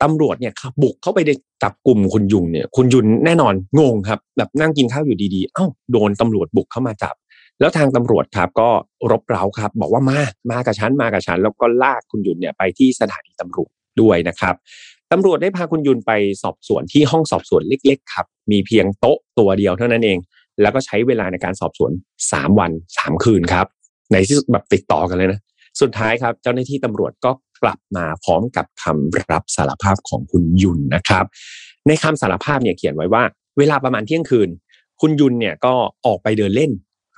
ตำรวจเนี่ยบุกเข้าไปจับกลุ่มคุณยุนเนี่ย คุณยุนแน่นอนงงครับ แบบนั่งกินข้าวอยู่ดีๆ เอ้าโดนตำรวจบุกเข้ามาจับ แล้วทางตำรวจครับ ก็รบเร้าครับ บอกว่ามามากับฉันมากับฉัน แล้วก็ลากคุณยุนเนี่ยไปที่สถานีตำรวจด้วยนะครับ ตำรวจได้พาคุณยุนไปสอบสวนที่ห้องสอบสวนเล็ก ๆ ครับ มีเพียงโต๊ะตัวเดียวเท่านั้นเอง แล้วก็ใช้เวลาในการสอบสวนสามวันสามคืนครับ ในที่สุดแบบติดต่อกันเลยนะ สุดท้ายครับ เจ้าหน้าที่ตำรวจก็กลับมาพร้อมกับคำรับสารภาพของคุณยุนนะครับ ในคำสารภาพเนี่ยเขียนไว้ว่า เวลาประมาณเที่ยงคืน คุณยุนเนี่ยก็ออกไปเดินเล่น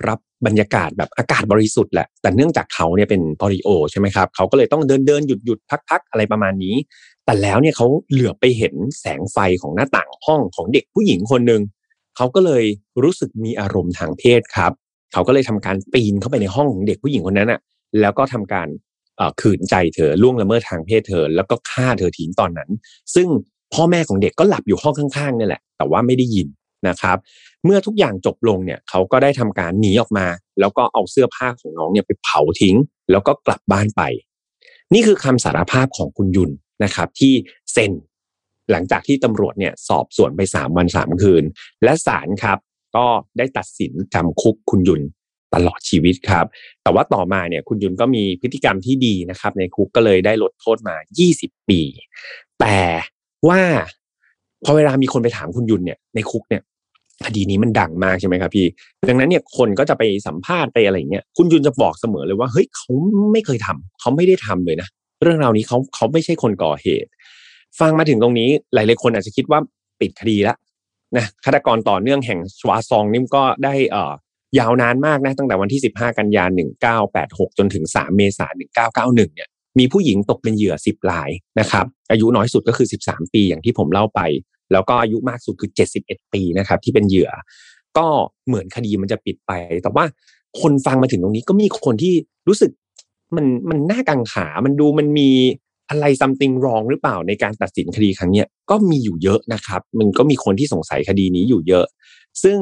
รับบรรยากาศแบบอากาศบริสุทธิ์แหละ แต่เนื่องจากเขาเนี่ยเป็นพอริโอใช่ไหมครับ เขาก็เลยต้องเดินเดินหยุดหยุดพักพักอะไรประมาณนี้ แต่แล้วเนี่ยเขาเหลือไปเห็นแสงไฟของหน้าต่างห้องของเด็กผู้หญิงคนหนึ่งเขาก็เลยรู้สึกมีอารมณ์ทางเพศครับ เขาก็เลยทำการปีนเข้าไปในห้องของเด็กผู้หญิงคนนั้นอะ แล้วก็ทำการขืนใจเธอล่วงละเมิดทางเพศเธอ แล้วก็ฆ่าเธอทิ้งตอนนั้น ซึ่งพ่อแม่ของเด็กก็หลับอยู่ห้องข้างๆนี่แหละ แต่ว่าไม่ได้ยินนะครับ เมื่อทุกอย่างจบลงเนี่ยเขาก็ได้ทำการหนีออกมา แล้วก็เอาเสื้อผ้าของน้องเนี่ยไปเผาทิ้ง แล้วก็กลับบ้านไป นี่คือคำสารภาพของคุณยุน นะครับที่เซ็นหลังจากที่ตำรวจเนี่ยสอบสวนไปสามวันสามคืน และศาลครับก็ได้ตัดสินจำคุกคุณยุนตลอดชีวิตครับ แต่ว่าต่อมาเนี่ยคุณยุนก็มีพฤติกรรมที่ดีนะครับ ในคุกก็เลยได้ลดโทษมา 20 ปี แต่ว่าพอเวลามีคนไปถามคุณยุนเนี่ยในคุกเนี่ยคดีนี้มันดังมากใช่ไหมครับพี่ ดังนั้นเนี่ยคนก็จะไปสัมภาษณ์ไปอะไรเงี้ยคุณยุนจะบอกเสมอเลยว่าเฮ้ยเขาไม่เคยทำเขาไม่ได้ทำเลยนะ เรื่องราวนี้เขาเขาไม่ใช่คนก่อเหตุ ฟังมาถึงตรงนี้หลายๆคนอาจจะคิดว่าปิดคดีแล้วนะฆาตกรต่อเนื่องแห่งชวาซองนี่ก็ได้เอ่อยาวนานมากนะตั้งแต่วันที่ 15 กันยายน1986 จนถึง 3 เมษายน1991 เนี่ย มีผู้หญิงตกเป็นเหยื่อ 10รายนะครับ อายุน้อยสุดก็คือ 13 ปีอย่างที่ผมเล่าไป แล้วก็อายุมากสุดคือ 71 ปีนะครับ ที่เป็นเหยื่อ ก็เหมือนคดีมันจะปิดไป แต่ว่าคนฟังมาถึงตรงนี้ก็มีคนที่รู้สึก มันมันน่ากังขา มันดูมันมีอะไร something wrong หรือเปล่าในการตัดสินคดีครั้งนี้ก็มีอยู่เยอะนะครับ มันก็มีคนที่สงสัยคดีนี้อยู่เยอะ ซึ่ง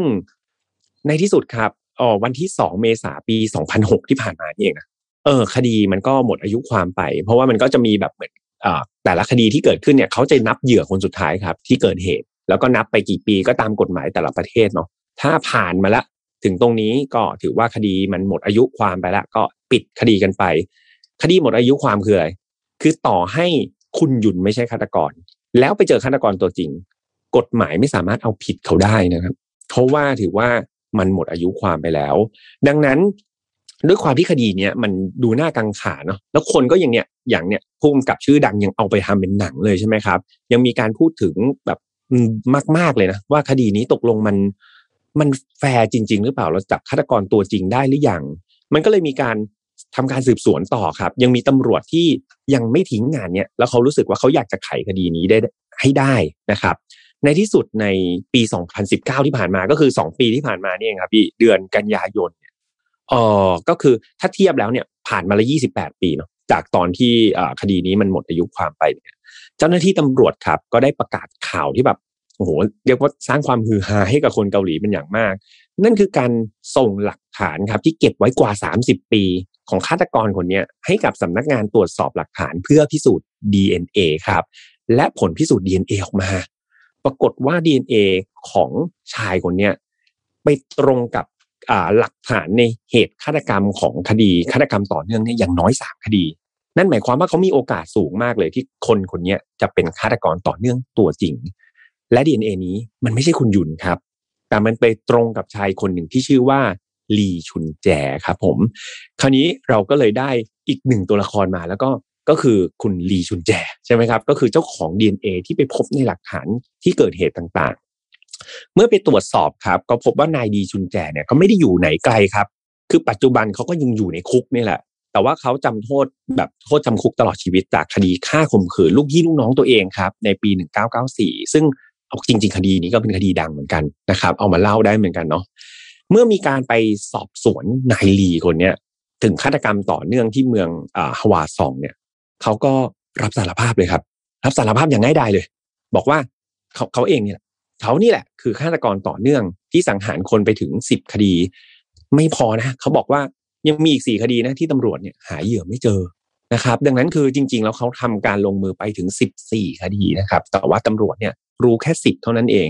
ในที่สุดครับอ๋อวันที่สองเมษาปีสองพันหกที่ผ่านมานี่เองนะเออ คดีมันก็หมดอายุความไป เพราะว่ามันก็จะมีแบบเหมือนอ่าแต่ละคดีที่เกิดขึ้นเนี่ยเขาจะนับเหยื่อคนสุดท้ายครับ ที่เกิดเหตุ แล้วก็นับไปกี่ปีก็ตามกฎหมายแต่ละประเทศเนาะถ้าผ่านมาละ ถึงตรงนี้ก็ถือว่าคดีมันหมดอายุความไปแล้วก็ปิดคดีกันไป คดีหมดอายุความคืออะไรคือต่อให้คุณหยุนไม่ใช่ฆาตกร แล้วไปเจอฆาตกรตัวจริง กฎหมายไม่สามารถเอาผิดเขาได้นะครับเพราะว่าถือว่ามันหมดอายุความไปแล้ว ดังนั้นด้วยความที่คดีเนี้ยมันดูน่ากังขาเนาะแล้วคนก็ย่างเนี้ยอย่างเนี้ยพุ่มกับชื่อดังยังเอาไปทำเป็นหนังเลยใช่ไหมครับ ยังมีการพูดถึงแบบมาก ๆเลยนะว่าคดีนี้ตกลงมัน มันแฟร์จริง ๆ หรือเปล่าเราจับฆาตกรตัวจริงได้หรือยัง มันก็เลยมีการทำการสืบสวนต่อครับ ยังมีตำรวจที่ยังไม่ทิ้งงานเนี้ยแล้วเขารู้สึกว่าเขาอยากจะไขคดีนี้ได้ให้ได้นะครับ ในที่สุดในปี 2019 ที่ผ่านมาก็คือ 2 ปีที่ผ่านมานี่เองครับพี่เดือนกันยายนเนี่ยเออก็คือถ้าเทียบแล้วเนี่ยผ่านมาละ28 ปีเนาะจากตอนที่คดีนี้มันหมดอายุความไปเนี่ยเจ้าหน้าที่ตำรวจครับ ก็ได้ประกาศข่าวที่แบบ โอ้โหเรียกว่าสร้างความฮือฮาให้กับคนเกาหลีเป็นอย่างมาก นั่นคือการส่งหลักฐานครับที่เก็บไว้กว่า 30 ปีของฆาตกรคนนี้ให้กับสำนักงานตรวจสอบหลักฐานเพื่อพิสูจน์ DNA ครับ และผลพิสูจน์ DNA ออกมา ปรากฏว่า DNA ของชายคนนี้ไปตรงกับหลักฐานในเหตุฆาตกรรมของคดีฆาตกรรมต่อเนื่องเนี่ยอย่างน้อยสามคดี นั่นหมายความว่าเขามีโอกาสสูงมากเลยที่คนคนนี้จะเป็นฆาตกรต่อเนื่องตัวจริง และ DNA นี้มันไม่ใช่คุณยุนครับ แต่มันไปตรงกับชายคนหนึ่งที่ชื่อว่าลีชุนแจครับผม คราวนี้เราก็เลยได้อีกหนึ่งตัวละครมาแล้วก็ก็คือคุณลีชุนแจใช่ไหมครับ ก็คือเจ้าของ DNA ที่ไปพบในหลักฐานที่เกิดเหตุต่างๆ เมื่อไปตรวจสอบครับ ก็พบว่านายดีชุนแจเนี่ยก็ไม่ได้อยู่ไหนไกลครับ คือปัจจุบันเขาก็ยังอยู่ในคุกนี่แหละ แต่ว่าเขาจำโทษแบบโทษจำคุกตลอดชีวิตจากคดีฆ่าข่มขืนลูกพี่ลูกน้องตัวเองครับ ในปี 1994 ซึ่ง เอาจริง ๆ คดีนี้ก็เป็นคดีดังเหมือนกันนะครับ เอามาเล่าได้เหมือนกันเนาะเมื่อมีการไปสอบสวนนายลีคนเนี้ยถึงฆาตกรรมต่อเนื่องที่เมืองอ่าฮวาซองเนี่ยเขาก็รับสารภาพเลยครับ รับสารภาพอย่างง่ายดายเลย บอกว่าเขาเขาเองเนี่ยเขานี่แหละ คือฆาตกรต่อเนื่องที่สังหารคนไปถึงสิบคดี ไม่พอนะเขาบอกว่ายังมีอีกสี่คดีนะที่ตำรวจเนี่ยหาเหยื่อไม่เจอนะครับ ดังนั้นคือจริง ๆ แล้วเขาทำการลงมือไปถึงสิบสี่คดีนะครับ แต่ว่าตำรวจเนี่ย รู้แค่สิบเท่านั้นเอง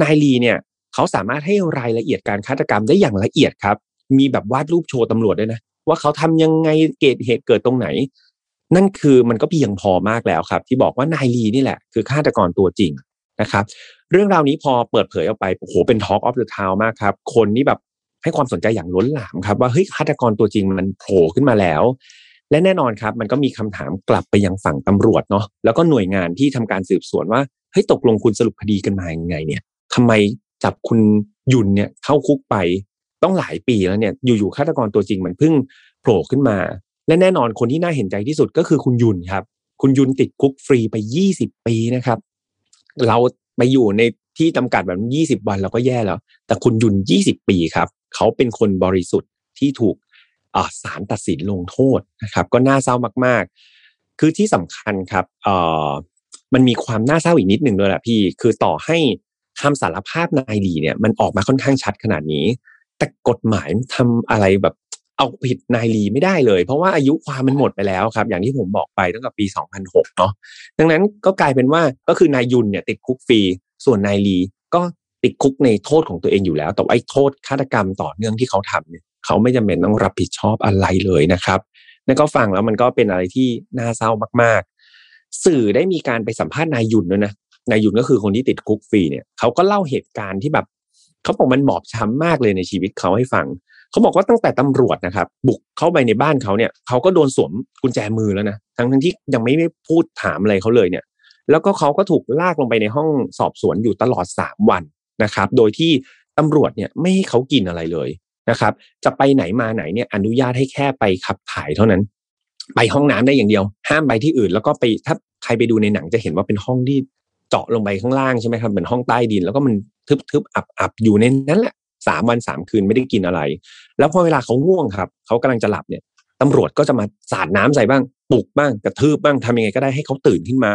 นายลีเนี่ยเขาสามารถให้รายละเอียดการฆาตกรรมได้อย่างละเอียดครับ มีแบบวาดรูปโชว์ตำรวจด้วยนะ ว่าเขาทำยังไงเกิดเหตุเกิดตรงไหน นั่นคือมันก็เพียงพอมากแล้วครับ ที่บอกว่านายลีนี่แหละ คือฆาตกรตัวจริงนะครับ เรื่องราวนี้พอเปิดเผยออกไปโอ้โหเป็น Talk of the Town มากครับ คนนี่แบบให้ความสนใจอย่างล้นหลามครับ ว่าเฮ้ยฆาตกรตัวจริงมันโผล่ขึ้นมาแล้ว และแน่นอนครับ มันก็มีคำถามกลับไปยังฝั่งตำรวจเนาะแล้วก็หน่วยงานที่ทำการสืบสวนว่าเฮ้ยตกลงคุณสรุปคดีกันมาอย่างไงเนี่ยทำไมจับคุณยุนเนี่ยเข้าคุกไปต้องหลายปีแล้วเนี่ยอยู่ๆฆาตกรตัวจริงมันเพิ่งโผล่ขึ้นมา และแน่นอนคนที่น่าเห็นใจที่สุดก็คือคุณยุนครับ คุณยุนติดคุกฟรีไปยี่สิบปีนะครับ เราไปอยู่ในที่จำกัดแบบยี่สิบวันเราก็แย่แล้ว แต่คุณยุนยี่สิบปีครับ เขาเป็นคนบริสุทธิ์ที่ถูก ศาลตัดสินลงโทษนะครับ ก็น่าเศร้ามาก ๆ คือที่สำคัญครับเออมันมีความน่าเศร้าอีกนิดหนึ่งด้วยแหละพี่ คือต่อให้คำสารภาพนายดีเนี่ย มันออกมาค่อนข้างชัดขนาดนี้ แต่กฎหมายทำอะไรแบบเอาผิดนายลีไม่ได้เลย เพราะว่าอายุความมันหมดไปแล้วครับ อย่างที่ผมบอกไปตั้งแต่ปี 2006 เนาะดังนั้นก็กลายเป็นว่าก็คือนายยุนเนี่ยติดคุกฟรี ส่วนนายลีก็ติดคุกในโทษของตัวเองอยู่แล้ว แต่ไอ้โทษฆาตกรรมต่อเนื่องที่เขาทำเนี่ย เขาไม่จำเป็นต้องรับผิดชอบอะไรเลยนะครับนั่นก็ฟังแล้วมันก็เป็นอะไรที่น่าเศร้ามากๆ สื่อได้มีการไปสัมภาษณ์นายยุนด้วยนะนายยุนก็คือคนที่ติดคุกฟรีเนี่ยเขาก็เล่าเหตุการณ์ที่แบบเขาบอกมันบอบช้ำมากเลยในชีวิตเขาให้ฟังเขาบอกว่าตั้งแต่ตำรวจนะครับ บุกเข้าไปในบ้านเขาเนี่ยเขาก็โดนสวมกุญแจมือแล้วนะทั้งทั้งที่ยังไม่ได้พูดถามอะไรเขาเลยเนี่ย แล้วก็เขาก็ถูกลากลงไปในห้องสอบสวนอยู่ตลอดสามวันนะครับ โดยที่ตำรวจเนี่ยไม่ให้เขากินอะไรเลย นะครับ จะไปไหนมาไหนเนี่ยอนุญาตให้แค่ไปขับถ่ายเท่านั้น ไปห้องน้ำได้อย่างเดียว ห้ามไปที่อื่น แล้วก็ไปถ้าใครไปดูในหนังจะเห็นว่าเป็นห้องที่เจาะลงไปข้างล่างใช่ไหมครับเหมือนห้องใต้ดิน แล้วก็มันทึบๆอับๆอยู่ในนั้นแหละสามวันสามคืนไม่ได้กินอะไร แล้วพอเวลาเขาง่วงครับเขากำลังจะหลับเนี่ยตำรวจก็จะมาสาดน้ำใส่บ้างปลุกบ้างกระทืบบ้างทำยังไงก็ได้ให้เขาตื่นขึ้นมา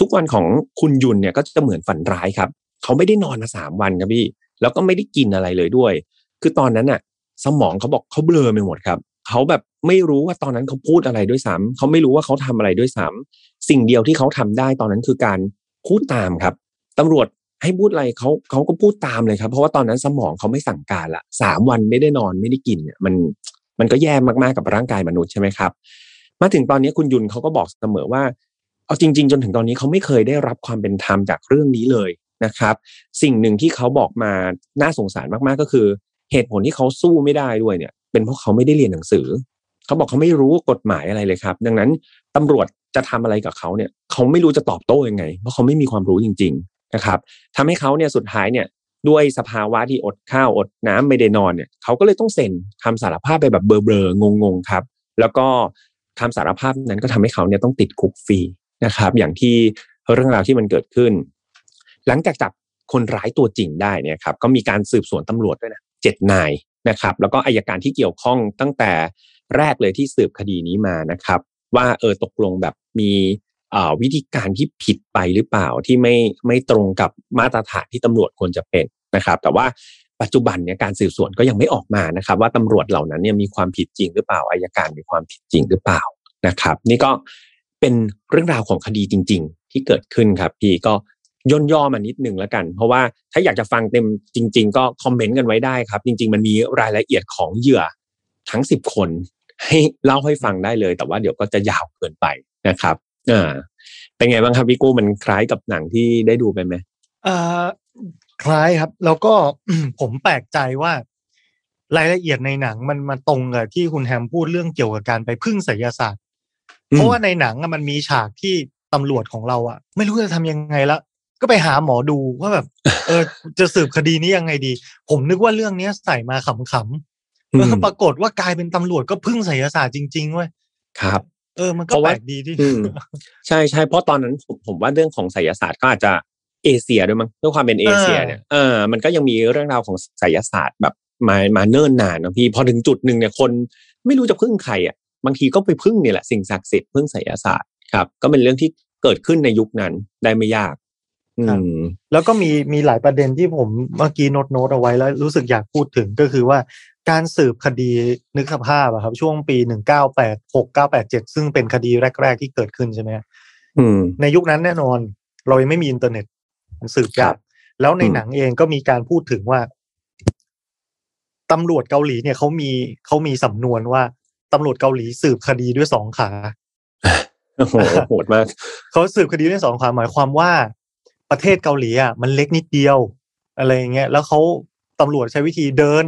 ทุกวันของคุณยุนเนี่ยก็จะเหมือนฝันร้ายครับ เขาไม่ได้นอนมาสามวันครับพี่แล้วก็ไม่ได้กินอะไรเลยด้วย คือตอนนั้นน่ะ สมองเขาบอกเขาเบลอไปหมดครับเขาแบบไม่รู้ว่าตอนนั้นเขาพูดอะไรด้วยซ้ำเขาไม่รู้ว่าเขาทำอะไรด้วยซ้ำสิ่งเดียวที่เขาทำได้ตอนนั้นคือการพูดตามครับตำรวจให้พูดอะไรเขาเขาก็พูดตามเลยครับ เพราะว่าตอนนั้นสมองเขาไม่สั่งการละสามวันไม่ได้นอนไม่ได้กินเนี่ยมันมันก็แย่มากๆกับร่างกายมนุษย์ใช่ไหมครับ มาถึงตอนนี้คุณยุนเขาก็บอกเสมอว่า เอาจริง ๆ จนถึงตอนนี้เขาไม่เคยได้รับความเป็นธรรมจากเรื่องนี้เลยนะครับ สิ่งหนึ่งที่เขาบอกมาน่าสงสารมากๆก็คือ เหตุผลที่เขาสู้ไม่ได้ด้วยเนี่ย เป็นเพราะเขาไม่ได้เรียนหนังสือ เขาบอกเขาไม่รู้กฎหมายอะไรเลยครับ ดังนั้นตำรวจจะทำอะไรกับเขาเนี่ยเขาไม่รู้จะตอบโต้ยังไง เพราะเขาไม่มีความรู้จริง ๆนะครับทำให้เขาเนี่ยสุดท้ายเนี่ยด้วยสภาวะที่อดข้าวอดน้ำไม่ได้นอนเนี่ยเขาก็เลยต้องเซ็นคำสารภาพไปแบบเบลอๆงงๆครับ แล้วก็คำสารภาพนั้นก็ทำให้เขาเนี่ยต้องติดคุกฟรีนะครับ อย่างที่เรื่องราวที่มันเกิดขึ้น หลังจากจับคนร้ายตัวจริงได้เนี่ยครับก็มีการสืบสวนตำรวจด้วยนะ เจ็ดนายนะครับ แล้วก็อายการที่เกี่ยวข้องตั้งแต่แรกเลยที่สืบคดีนี้มานะครับ ว่าเออตกลงแบบมีวิธีการที่ผิดไปหรือเปล่าที่ไม่ไม่ตรงกับมาตรฐานที่ตำรวจควรจะเป็นนะครับ แต่ว่าปัจจุบันเนี่ยการสืบสวนก็ยังไม่ออกมานะครับ ว่าตำรวจเหล่านั้นเนี่ยมีความผิดจริงหรือเปล่าอายการมีความผิดจริงหรือเปล่านะครับ นี่ก็เป็นเรื่องราวของคดีจริง ๆ ที่เกิดขึ้นครับพี่ก็ ย่นย่อมานิดหนึ่งแล้วกัน เพราะว่าถ้าอยากจะฟังเต็มจริง ๆ ก็คอมเมนต์กันไว้ได้ครับ จริง ๆ มันมีรายละเอียดของเหยื่อทั้งสิบคน ให้เล่าให้ฟังได้เลย แต่ว่าเดี๋ยวก็จะยาวเกินไปนะครับอ่าเป็นไงบ้างครับพี่กู้มันคล้ายกับหนังที่ได้ดูไปไหมเอ่อคล้ายครับ แล้วก็ผมแปลกใจว่ารายละเอียดในหนังมันมาตรงกับที่คุณแฮมพูดเรื่องเกี่ยวกับการไปพึ่งไสยศาสตร์ เพราะว่าในหนังมันมีฉากที่ตำรวจของเราอะไม่รู้จะทำยังไงละ ก็ไปหาหมอดูว่าแบบ เออจะสืบคดีนี้ยังไงดี ผมนึกว่าเรื่องเนี้ยใส่มาขำๆเออปรากฏว่ากลายเป็นตำรวจก็พึ่งไสยศาสตร์จริงๆเว้ยครับเออมันก็เพราะแปว่าลกดีที่อืมใช่ใช่เพราะตอนนั้นผมผมว่าเรื่องของไสยศาสตร์ก็อาจจะเอเชียด้วยมั้งด้วยความเป็นเอเชียเนี่ยเออมันก็ยังมีเรื่องราวของไสยศาสตร์แบบมามาเนิ่นนานนะพี่พอถึงจุดหนึ่งเนี่ยคนไม่รู้จะพึ่งใครอะบางทีก็ไปพึ่งเนี่ยแหละสิ่งศักดิ์สิทธิ์พึ่งไสยศาสตร์ครับ ก็เป็นเรื่องที่เกิดขึ้นในยุคนั้นได้ไม่ยากอืครับม แล้วก็มีมีหลายประเด็นที่ผมเมื่อกี้โน้ตโน้ตเอาไว้แล้วรู้สึกอยากพูดถึงก็คือว่าการสืบคดีนึกสภาพอะครับ ช่วงปีหนึ่งเก้าแปดหกเก้าแปดเจ็ดซึ่งเป็นคดีแรก ๆ ที่เกิดขึ้นใช่ไหมอืมในยุคนั้นแน่นอน เรายังไม่มีอินเทอร์เน็ตมันสืบยากครัยากบแล้วในอืมหนังเองก็มีการพูดถึงว่าตำรวจเกาหลีเนี่ยเขามีเขามีสำนวนว่าตำรวจเกาหลีสืบคดีด้วยสองขาโอโหโหดมากเขาสืบคดีได้สองความหมายความว่า ประเทศเกาหลีอะมันเล็กนิดเดียว อะไรอย่างเงี้ยแล้วเขาตำรวจใช้วิธีเดิน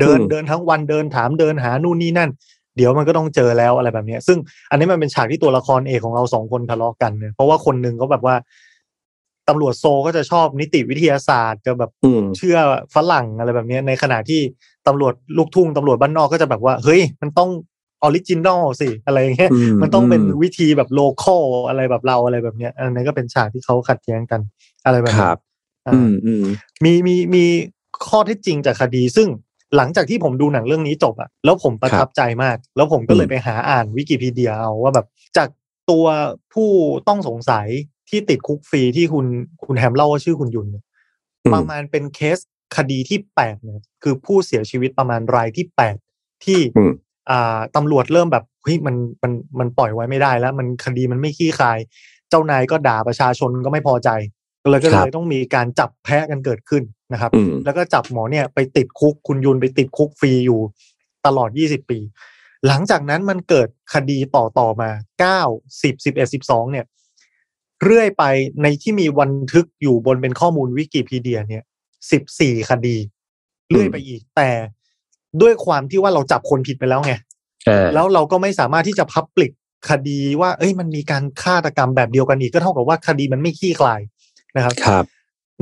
เดินอืมเดินทั้งวันเดินถามเดินหานู่นนี่นั่น เดี๋ยวมันก็ต้องเจอแล้วอะไรแบบเนี้ย ซึ่งอันนี้มันเป็นฉากที่ตัวละครเอกของเราสองคนทะเลาะกันเนี่ยเพราะว่าคนหนึ่งเขาแบบว่าตำรวจโซลก็จะชอบนิติวิทยาศาสตร์จะแบบอืมเชื่อฝรั่งอะไรแบบเนี้ยในขณะที่ตำรวจลูกทุ่งตำรวจบ้านนอกก็จะแบบว่า เฮ้ย มันต้อง original สิอะไรอย่างเงี้ยอืมมันต้องเป็นอืมวิธีแบบ local อะไรแบบเราอะไรแบบเนี้ย อันนี้ก็เป็นฉากที่เขาขัดแย้งกันอะไรแบบคนี้รับอ่าอืมอืมมีมีมีข้อเท็จจริงจากคดี ซึ่งหลังจากที่ผมดูหนังเรื่องนี้จบอะแล้วผมประทับใจมาก แล้วผมก็เลยอืมไปหาอ่านวิกิพีเดียเอาว่าแบบจากตัวผู้ต้องสงสัยที่ติดคุกฟรีที่คุณคุณแฮมเล่าว่าชื่อคุณยุนเนี่ยอืมประมาณเป็นเคสคดีที่แปดเนี่ยคือผู้เสียชีวิตประมาณรายที่แปดที่อืมอ่า ตำรวจเริ่มแบบเฮ้ยมันมันมันปล่อยไว้ไม่ได้แล้ว มันคดีมันไม่ขี้คาย เจ้านายก็ด่าประชาชนก็ไม่พอใจเลยก็ครัเลบยต้องมีการจับแพะกันเกิดขึ้นนะครับอืมแล้วก็จับหมอเนี่ยไปติดคุกคุณยุนไปติดคุกฟรีอยู่ตลอด 20 ปี หลังจากนั้นมันเกิดคดีต่อต่อมา9 10 11 12เนี่ย เรื่อยไปในที่มีบันทึกอยู่บนเป็นข้อมูลวิกิพีเดียเนี่ย 14 คดี เรื่อยไปอีกแต่ ด้วยความที่ว่าเราจับคนผิดไปแล้วไงอ่าแล้วเราก็ไม่สามารถที่จะ public คดีว่า เอ้ยมันมีการฆาตกรรมแบบเดียวกันอีกก็เท่ากับว่าคดีมันไม่คลี่คลายนะครับครับ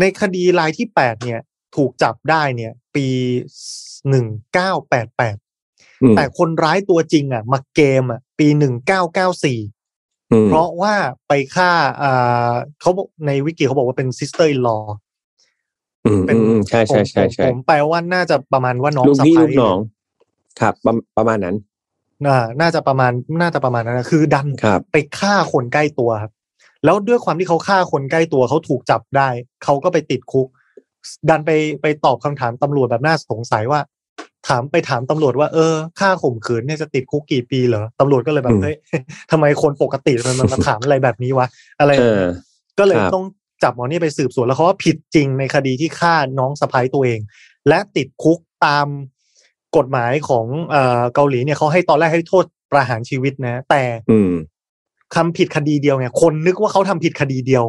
ในคดีรายที่แปดเนี่ย ถูกจับได้เนี่ย ปีหนึ่งเก้าแปดแปดอืมแต่คนร้ายตัวจริง อะมาเกมอะ ปีหนึ่งเก้าเก้าสี่อืมเพราะว่าไปฆ่าอ่าเขาบอกในวิกิเขาบอกว่าเป็น sister-in-law อืม เป็นอืมใช่ใช่ใช่ใช่ผมผมแปลว่าน่าจะประมาณว่าน้องลูกสะพี่ใภ้ลูกน้องครับประประมาณนั้นน่าน่าจะประมาณน่าจะประมาณนั้นนะคือดันครับไปฆ่าคนใกล้ตัวครับ แล้วด้วยความที่เขาฆ่าคนใกล้ตัวเขาถูกจับได้ เขาก็ไปติดคุก ดันไปไปตอบคำถามตำรวจแบบน่าสงสัยว่า ถามไปถามตำรวจว่าเออฆ่าข่มขืนเนี่ยจะติดคุกกี่ปีเหรอตำรวจก็เลยแบอืบมเฮ้ยทำไมคนปกติมันมันมาถามอะไรแบบนี้วะอะไรเออก็เลยครับต้อง จับหมอนี่ไปสืบสวนแล้วเขาว่าผิดจริงในคดีที่ฆ่าน้องสะพ้ายตัวเอง และติดคุกตามกฎหมายของเอ่อเกาหลีเนี่ยเขาให้ตอนแรกให้โทษประหารชีวิตนะ แต่อืมทำผิดคดีเดียวไงคนนึกว่าเขาทำผิดคดีเดียว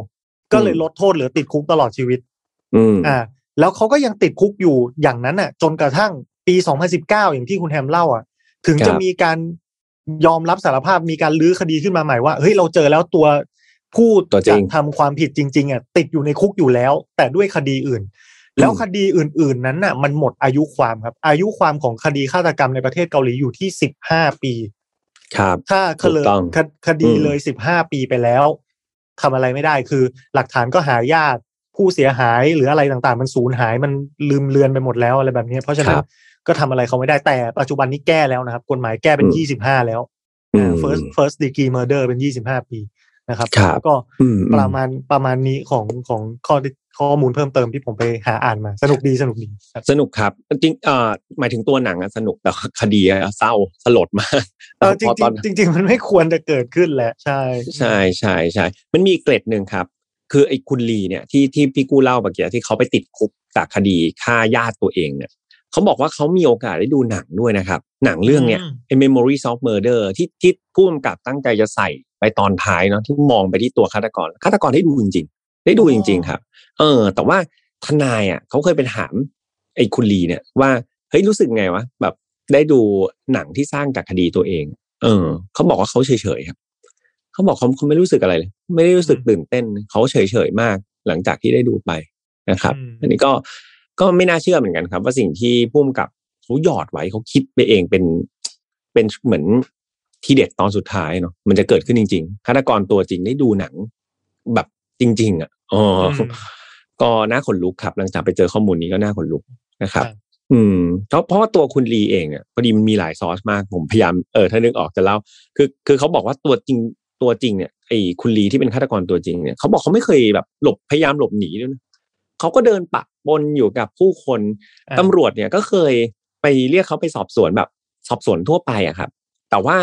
ก็เลยลดโทษเหลือติดคุกตลอดชีวิตอืมอ่า แล้วเขาก็ยังติดคุกอยู่อย่างนั้นน่ะ จนกระทั่งปี 2019 อย่างที่คุณแฮมเล่าอะ ถึงครับจะมีการยอมรับสารภาพมีการลื้อคดีขึ้นมาใหม่ว่าเฮ้ยเราเจอแล้วตัว ผู้ตัวจริจะงทำความผิดจริง ๆอะติดอยู่ในคุกอยู่แล้ว แต่ด้วยคดีอื่น แล้วคดีอื่น ๆ นั้นน่ะ มันหมดอายุความครับ อายุความของคดีฆาตกรรมในประเทศเกาหลีอยู่ที่15ปี ครับถ้าเคถูกลยต้องคคดีอืมเลย15ปีไปแล้วทำอะไรไม่ได้คือ หลักฐานก็หายากผู้เสียหายหรืออะไรต่างๆ มันสูญหายมันลืมเลือนไปหมดแล้วอะไรแบบนี้เพราะฉะนั้นครับก็ทำอะไรเขาไม่ได้แต่ปัจจุบันนี้แก้แล้วนะครับ กฎหมายแก้เป็นอืม25แล้วอืม first first degree murder เป็น25ปี นะครับครับก็อืมประมาณประมาณนี้ของของข้อข้อมูลเพิ่มเติมที่ผมไปหาอ่านมา สนุกดีสนุกดีครับสนุกครับ จริงเอ่อหมายถึงตัวหนังอะสนุกแต่ว่าคดีอะเศร้าสลดมากเออจริพงอตอนๆจริงๆมันไม่ควรจะเกิดขึ้นแหละใช่ ใช่ใช่ใช่มันมีอีกเกร็ดหนึ่งครับ คือไอ้คุณลีเนี่ยที่ที่พี่กู้เล่าเมื่อกี้ที่เขาไปติดคุกจากคดีฆ่าญาติตัวเองเนี่ย เขาบอกว่าเขามีโอกาสได้ดูหนังด้วยนะครับ หนังเรื่องเนี้ยไอ้ Memories of Murder ที่ที่ผู้กำกับตั้งใจจะใส่ไปตอนท้ายเนาะที่มองไปที่ตัวฆาตกรฆาตกรได้ดูจริง ๆ ได้ดูจริง ๆ ครับ เออ แต่ว่าทนายอะเขาเคยไปถามไอ้คุณลีเนี่ยว่าเฮ้ยรู้สึกไงวะแบบได้ดูหนังที่สร้างจากคดีตัวเอง เออเขาบอกว่าเขาเฉยๆครับเขาบอกเขาเขาไม่รู้สึกอะไรเลยไม่ได้รู้สึกตื่นเต้นเขาเฉยๆมาก หลังจากที่ได้ดูไปนะครับ อันนี้ก็ ก็ไม่น่าเชื่อเหมือนกันครับ ว่าสิ่งที่พุ่มกับเขาหยอดไว้เขาคิดไปเองเป็นเป็นเหมือนที่เด็ดตอนสุดท้ายเนาะมันจะเกิดขึ้นจริงๆฆาตกรตัวจริงได้ดูหนังแบบจริง ๆ อะอ๋อก็น่าขนลุกครับ หลังจากไปเจอข้อมูลนี้ก็น่าขนลุกนะครับ อืมเพราะเพราะว่าตัวคุณลีเองอะพอดีมันมีหลายซอสมากผมพยายามเออถ้านึกออกจะเล่าคือ คือเขาบอกว่าตัวจริงตัวจริงเนี่ยไอ้คุณลีที่เป็นฆาตกรตัวจริงเนี่ยเขาบอกเขาไม่เคยแบบหลบพยายามหลบหนีด้วยนะเขาก็เดินปะ ปนอยู่กับผู้คนตำรวจเนี่ยก็เคยไปเรียกเขาไปสอบสวนแบบ สอบสวนทั่วไปอะครับ แต่ว่า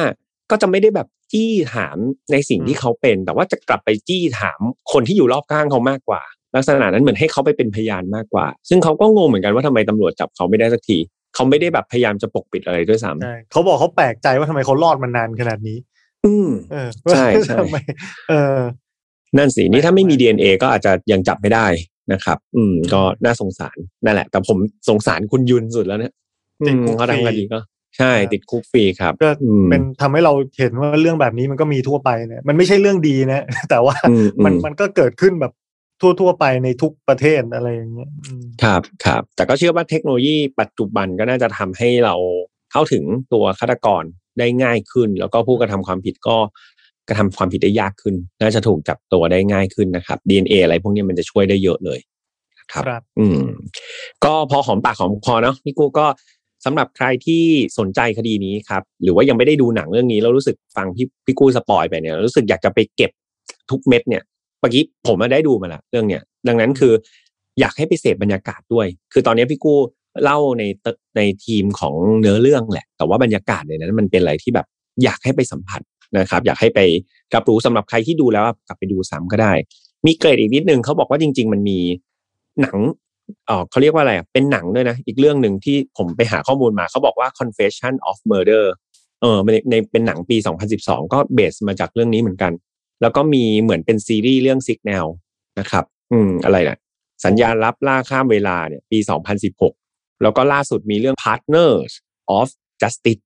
ก็จะไม่ได้แบบจี้ถามในสิ่งที่เขาเป็น แต่ว่าจะกลับไปจี้ถามคนที่อยู่รอบข้างเขามากกว่า ลักษณะนั้นเหมือนให้เขาไปเป็นพยานมากกว่า ซึ่งเขาก็งงเหมือนกันว่าทำไมตำรวจจับเขาไม่ได้สักทีเขาไม่ได้แบบพยายามจะปกปิดอะไรด้วยซ้ำเขาบอกเขาแปลกใจว่าทำไมเขารอดมานานขนาดนี้ อืมใช่ใช่เออ นั่นสินี่ถ้าไม่มี DNA ก็อาจจะยังจับไม่ได้ นะครับ อืม ก็น่าสงสารนั่นแหละ แต่ผมสงสารคุณยุนสุดแล้วเนี่ยเขาทำคดีก็ใช่ติดคุกฟรีครับก็เป็นทำให้เราเห็นว่าเรื่องแบบนี้มันก็มีทั่วไปเนี่ยมันไม่ใช่เรื่องดีนะ แต่ว่ามันมันก็เกิดขึ้นแบบทั่วทั่วไปในทุกประเทศอะไรอย่างเงี้ยครับครับ แต่ก็เชื่อว่าเทคโนโลยีปัจจุบันก็น่าจะทำให้เราเข้าถึงตัวฆาตกรได้ง่ายขึ้น แล้วก็ผู้กระทำความผิดก็ กระทำความผิดได้ยากขึ้น น่าจะถูกจับตัวได้ง่ายขึ้นนะครับ DNA อะไรพวกนี้มันจะช่วยได้เยอะเลยครับอืม ก็พอหอมปากหอมคอเนาะพี่กูก็สำหรับใครที่สนใจคดีนี้ครับ หรือว่ายังไม่ได้ดูหนังเรื่องนี้แล้วรู้สึกฟังพี่พี่กู้สปอยไปเนี่ย รู้สึกอยากจะไปเก็บทุกเม็ดเนี่ยเมื่อกี้ผมมาได้ดูมาละเรื่องเนี้ยดังนั้นคือ อยากให้ไปเสพบรรยากาศด้วย คือตอนนี้พี่กู้เล่าในในทีมของเนื้อเรื่องแหละ แต่ว่าบรรยากาศในนั้นมันเป็นอะไรที่แบบ อยากให้ไปสัมผัส นะครับ อยากให้ไปรับรู้สำหรับใครที่ดูแล้วกลับไปดูซ้ำก็ได้ มีเกรดอีกนิดนึงเขาบอกว่าจริง ๆ มันมีหนังเออเขาเรียกว่าอะไรเป็นหนังด้วยนะ อีกเรื่องหนึ่งที่ผมไปหาข้อมูลมาเขาบอกว่า Confession of Murder เออในในเป็นหนังปี 2012 ก็เบสมาจากเรื่องนี้เหมือนกัน แล้วก็มีเหมือนเป็นซีรีส์เรื่อง Signal นะครับ อืมอะไรนะสัญญาณรับล่าข้ามเวลาเนี่ยปี 2016 แล้วก็ล่าสุดมีเรื่อง Partners of Justice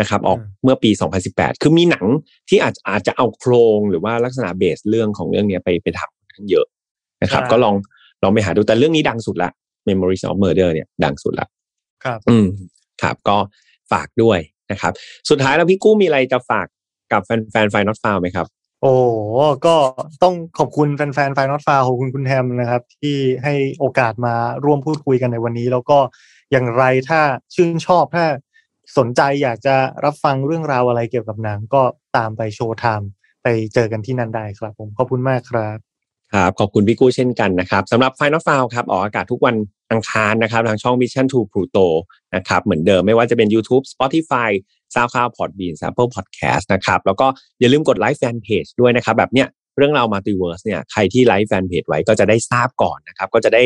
นะครับออกเมื่อปี 2018 คือมีหนังที่อาจอาจจะเอาโครงหรือว่าลักษณะเบสเรื่องของเรื่องนี้ไปไปทำทั้งเยอะนะครับ ก็ลองลองไปหาดูแต่เรื่องนี้ดังสุดละ Memories of Murder เนี่ยดังสุดละครับ อืมครับก็ฝากด้วยนะครับ สุดท้ายแล้วพี่กู้มีอะไรจะฝากกับแฟนแฟน Final File ไหมครับ โอ้ก็ต้องขอบคุณแฟนแฟน Final File ขอบคุณคุณแฮมนะครับ ที่ให้โอกาสมาร่วมพูดคุยกันในวันนี้ แล้วก็อย่างไรถ้าชื่นชอบถ้า สนใจอยากจะรับฟังเรื่องราวอะไรเกี่ยวกับหนังก็ตามไป Showtime ไปเจอกันที่นั่นได้ครับ ผมขอบคุณมากครับครับขอบคุณพี่กู้เช่นกันนะครับสำหรับ Final File ครับออกอากาศทุกวันอังคารนะครับทางช่อง Mission to Pluto นะครับเหมือนเดิมไม่ว่าจะเป็น YouTube Spotify SoundCloud Podbean Apple Podcast นะครับแล้วก็อย่าลืมกดไลค์แฟนเพจด้วยนะครับแบบเนี้ย เรื่องราว multiverse เนี่ยใครที่ไลค์แฟนเพจไว้ก็จะได้ทราบก่อนนะครับก็จะได้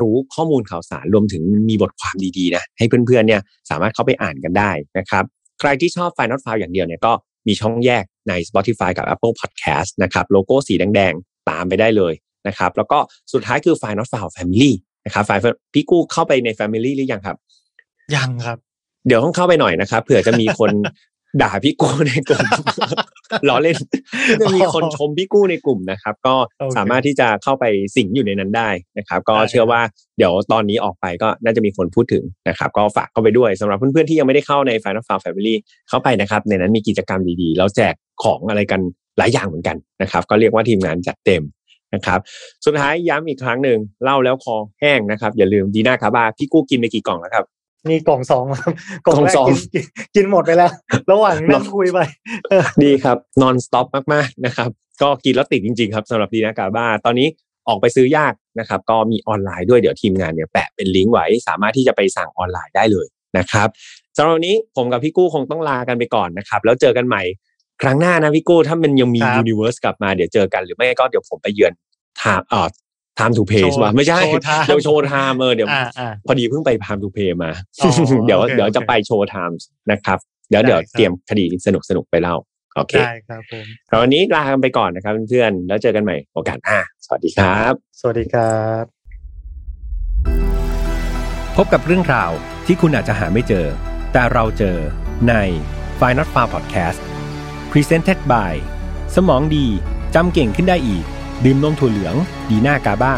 รู้ข้อมูลข่าวสารรวมถึงมีบทความดีๆนะให้เพื่อนๆเนี่ยสามารถเข้าไปอ่านกันได้นะครับใครที่ชอบ Final File อย่างเดียวเนี่ยก็มีช่องแยกใน Spotify กับ Apple Podcast นะครับโลโก้สีแดงตามไปได้เลยนะครับแล้วก็สุดท้ายคือ f i น Not File Family นะครับไฟพี่กู้เข้าไปใน Family หรือยังครับ ยังครับ เดี๋ยวต้องเข้าไปหน่อยนะครับเผื่อจะมีคนด่าพี่กู้ในกลุ่ม ล้อเล่นจะมีคนชมพี่กู้ในกลุ่มนะครับ ก็สามารถที่จะเข้าไปสิงอยู่ในนั้นได้นะครับ ก็เชื่อว่าเดี๋ยวตอนนี้ออกไปก็น่าจะมีคนพูดถึงนะครับ ก็ฝากเข้าไปด้วยสำหรับเพื่อนๆที่ยังไม่ได้เข้าใน Final f i l e Family เข้าไปนะครับ ในนั้นมีกิจกรรมดีๆ แล้วแจกของอะไรกันหลายอย่างเหมือนกันนะครับ ก็เรียกว่าทีมงานจัดเต็มนะครับ สุดท้ายย้ำอีกครั้งหนึ่งเล่าแล้วคอแห้งนะครับ อย่าลืมดีน่าคาบาพี่กู้กินไปกี่กล่องแล้วครับ นี่กล่องสองครับกล่องสองกินหมดไปแล้ว ระหว่างนั่งคุยไปดีครับนอนสต็อปมากๆนะครับ ก็กินแล้วติดจริง ๆ ครับสำหรับดีนากาบาตอนนี้ออกไปซื้อยากนะครับ ก็มีออนไลน์ด้วยเดี๋ยวทีมงานเนี่ยแปะเป็นลิงก์ไว้ สามารถที่จะไปสั่งออนไลน์ได้เลยนะครับสำหรับวันนี้ผมกับพี่กู้คงต้องลากันไปก่อนนะครับ แล้วเจอกันใหม่ครั้งหน้านะพี่กู้ถ้ามันยังมียูนิเวอร์สกลับมาเดี๋ยวเจอกันหรือไม่ก็เดี๋ยวผมไปเยือนทามเอ่อ time to pay โชว์ว่ะไม่ใช่โชว์ time เดี๋ยวโชว์ time เออเดี๋ยวอ่าอ่าพอดีเพิ่งไป time to pay มาอ๋อเดี๋ยวโอเคเดี๋ยวจะโอเคไปโชว์ time นะครับ เดี๋ยวได้เดี๋ยวครับเตรียมคดีสนุกสนุกๆไปเล่าโอเคได้ครับผมแล้ววันนี้ลากันไปก่อนนะครับเพื่อนๆแล้วเจอกันใหม่โอกาสหน้าสวัสดีครับ สวัสดีครับ พบกับเรื่องราวที่คุณอาจจะหาไม่เจอ แต่เราเจอใน f i n a l f a r Podcast Presented by สมองดีจำเก่งขึ้นได้อีก ดื่มนมถั่วเหลือง ดีหน้ากาบ้า